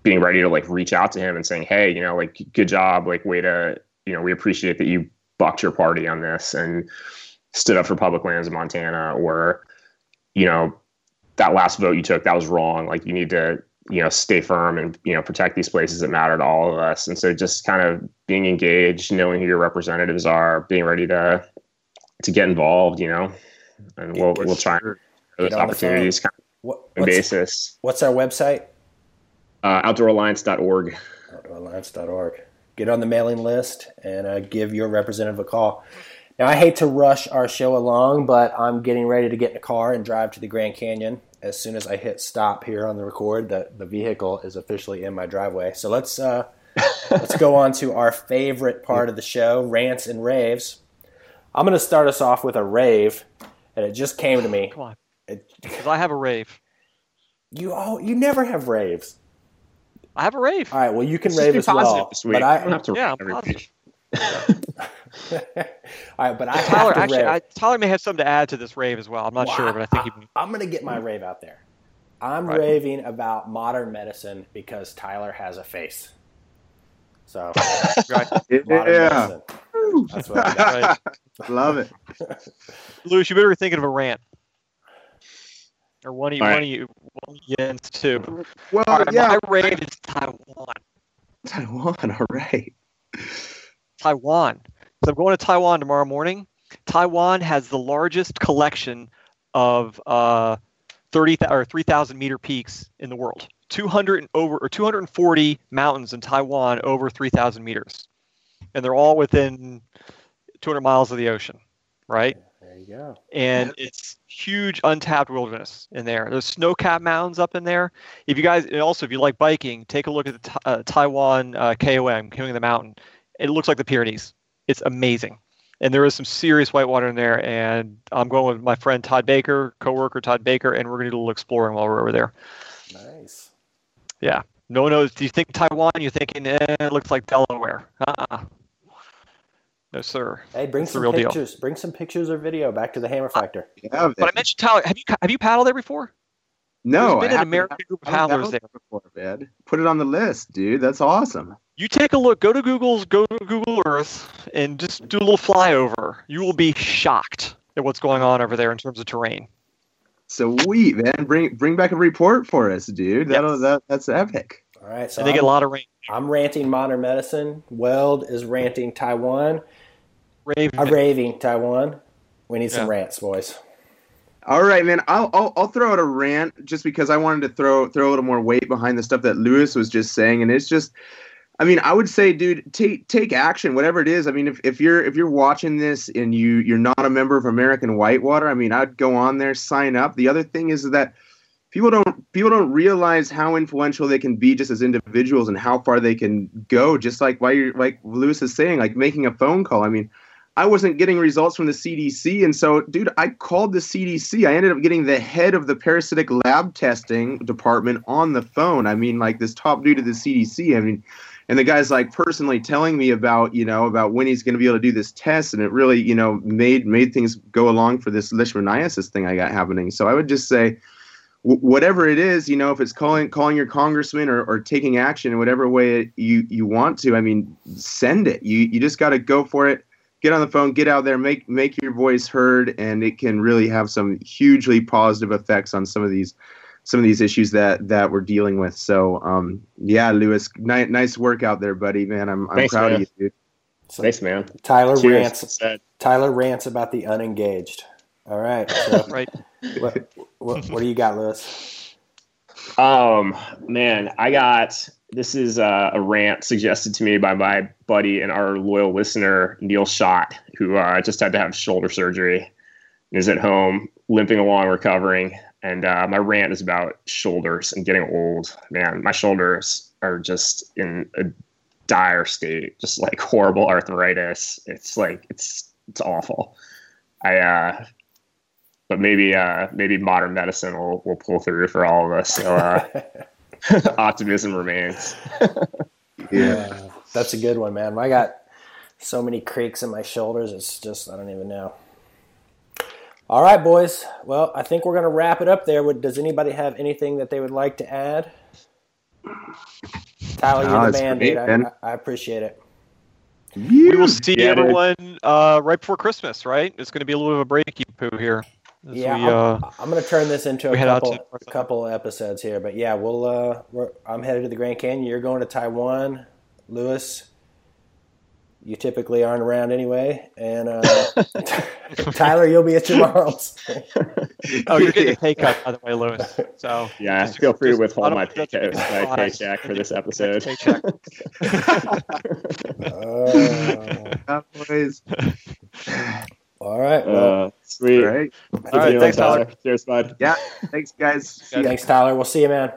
being ready to like reach out to him and saying, Hey, you know, like good job, like way to, you know, we appreciate that you bucked your party on this and stood up for public lands in Montana or, you know, that last vote you took, that was wrong. Like you need to, you know, stay firm and, you know, protect these places that matter to all of us. And so just kind of being engaged, knowing who your representatives are, being ready to, to get involved, you know, and we'll we'll try those opportunities kind of what, what's, basis. What's our website? Uh, outdooralliance.org. Outdooralliance.org. Get on the mailing list and uh, give your representative a call. Now, I hate to rush our show along, but I'm getting ready to get in a car and drive to the Grand Canyon. As soon as I hit stop here on the record, the, the vehicle is officially in my driveway. So let's uh, let's go on to our favorite part of the show, rants and raves. I'm going to start us off with a rave and it just came to me. Come on, because I have a rave. You all, you never have raves. I have a rave. All right, well, you can Let's rave as well. But I, I don't have to. Yeah, I'm positive. all right, but I Tyler have actually, I, Tyler may have something to add to this rave as well. I'm not well, sure, but I think I, am going to get my rave out there. I'm right. raving about modern medicine because Tyler has a face. So, right. yeah. That's what I got. Right. Love it. Lewis, you better be thinking of a rant. Or one of you, right. one of you, one of you too. Well, right, yeah. My rave is Taiwan. Taiwan, all right. Taiwan. So I'm going to Taiwan tomorrow morning. Taiwan has the largest collection of uh, 30 or 3,000 meter peaks in the world. 200 over or 240 mountains in Taiwan over 3,000 meters and they're all within 200 miles of the ocean, right? There you go. And it's huge untapped wilderness in there. There's snow-capped mountains up in there. If you guys, and also if you like biking, take a look at the uh, Taiwan uh, KOM, King of the Mountain. It looks like the Pyrenees. It's amazing. and there is some serious whitewater in there. And I'm going with my friend Todd Baker, coworker Todd Baker, and we're going to do a little exploring while we're over there. Nice. Yeah. No one knows. Do you think Taiwan? You're thinking eh, it looks like Delaware. Uh-uh. No, sir. Hey, bring It's some real deal. pictures. Bring some pictures or video back to the Hammer Factor. Yeah, But I mentioned Tyler. Have you have you paddled there before? no, There's been I an haven't- American group of paddlers there. before, man. Put it on the list, dude. That's awesome. You take a look. Go to Google's go to Google Earth and just do a little flyover. You will be shocked at what's going on over there in terms of terrain. Sweet, man. Bring bring back a report for us, dude. That'll Yes. that that's epic. All right. So and they get a I'm, lot of rain. I'm ranting modern medicine. Weld is ranting Taiwan. Raven. I'm raving Taiwan. We need some Yeah. rants, boys. All right, man. I'll, I'll I'll throw out a rant just because I wanted to throw throw a little more weight behind the stuff that Lewis was just saying, and it's just, I mean, I would say, dude, take take action, whatever it is. I mean, if, if you're if you're watching this and you you're not a member of American Whitewater, I mean, I'd go on there, sign up. The other thing is that people don't people don't realize how influential they can be just as individuals and how far they can go. Just like why you're like Lewis is saying, like making a phone call. I mean. I wasn't getting results from the CDC. And so, dude, I called the CDC. I ended up getting the head of the parasitic lab testing department on the phone. I mean, like this top dude at the CDC. I mean, and the guy's like personally telling me about, you know, about when he's going to be able to do this test. And it really, you know, made made things go along for this leishmaniasis thing I got happening. So I would just say, wh- whatever it is, you know, if it's calling calling your congressman or, or taking action in whatever way you you want to, I mean, send it. You you just got to go for it get on the phone, get out there, make make your voice heard, and it can really have some hugely positive effects on some of these some of these issues that that we're dealing with. So, um, yeah, Lewis, ni- nice work out there, buddy. Man, I'm I'm Thanks, proud man. of you, dude. So Thanks, man. Tyler Cheers. rants. Said. Tyler rants about the unengaged. All right. So Right. what, what, what do you got, Lewis? Um, man, I got this is uh, a rant suggested to me by my buddy and our loyal listener Neil Schott, who uh, just had to have shoulder surgery and is at home limping along, recovering. And uh, my rant is about shoulders and getting old. Man, my shoulders are just in a dire state, just like horrible arthritis. It's like it's it's awful. I uh, but maybe uh, maybe modern medicine will, will pull through for all of us. So uh, optimism remains. Yeah, that's a good one, man. I got so many creaks in my shoulders. It's just I don't even know. All right, boys. Well, I think we're going to wrap it up there. Would- Does anybody have anything that they would like to add? Tyler, No, you're the man, great, dude. I, man. I, I appreciate it. We will see everyone uh, right before Christmas, right? It's going to be a little bit of a breaky poo here. as Yeah, we, I'm, uh, I'm going to turn this into a we head out couple to- couple episodes here, but yeah, we'll. Uh, we're, I'm headed to the Grand Canyon. You're going to Taiwan, Lewis. You typically aren't around anyway, and uh, Tyler, you'll be at your mom's. oh, you're getting a pay cut, by the way, Lewis. So Yeah, Just- feel free to just- withhold my think that's paycheck, gonna my paycheck for this episode. Paycheck. Uh, all right. Well, uh, sweet. All right. All right thanks, Tyler. Cheers, bud. Yeah. Thanks, guys. See ya. thanks, Tyler. We'll see you, man.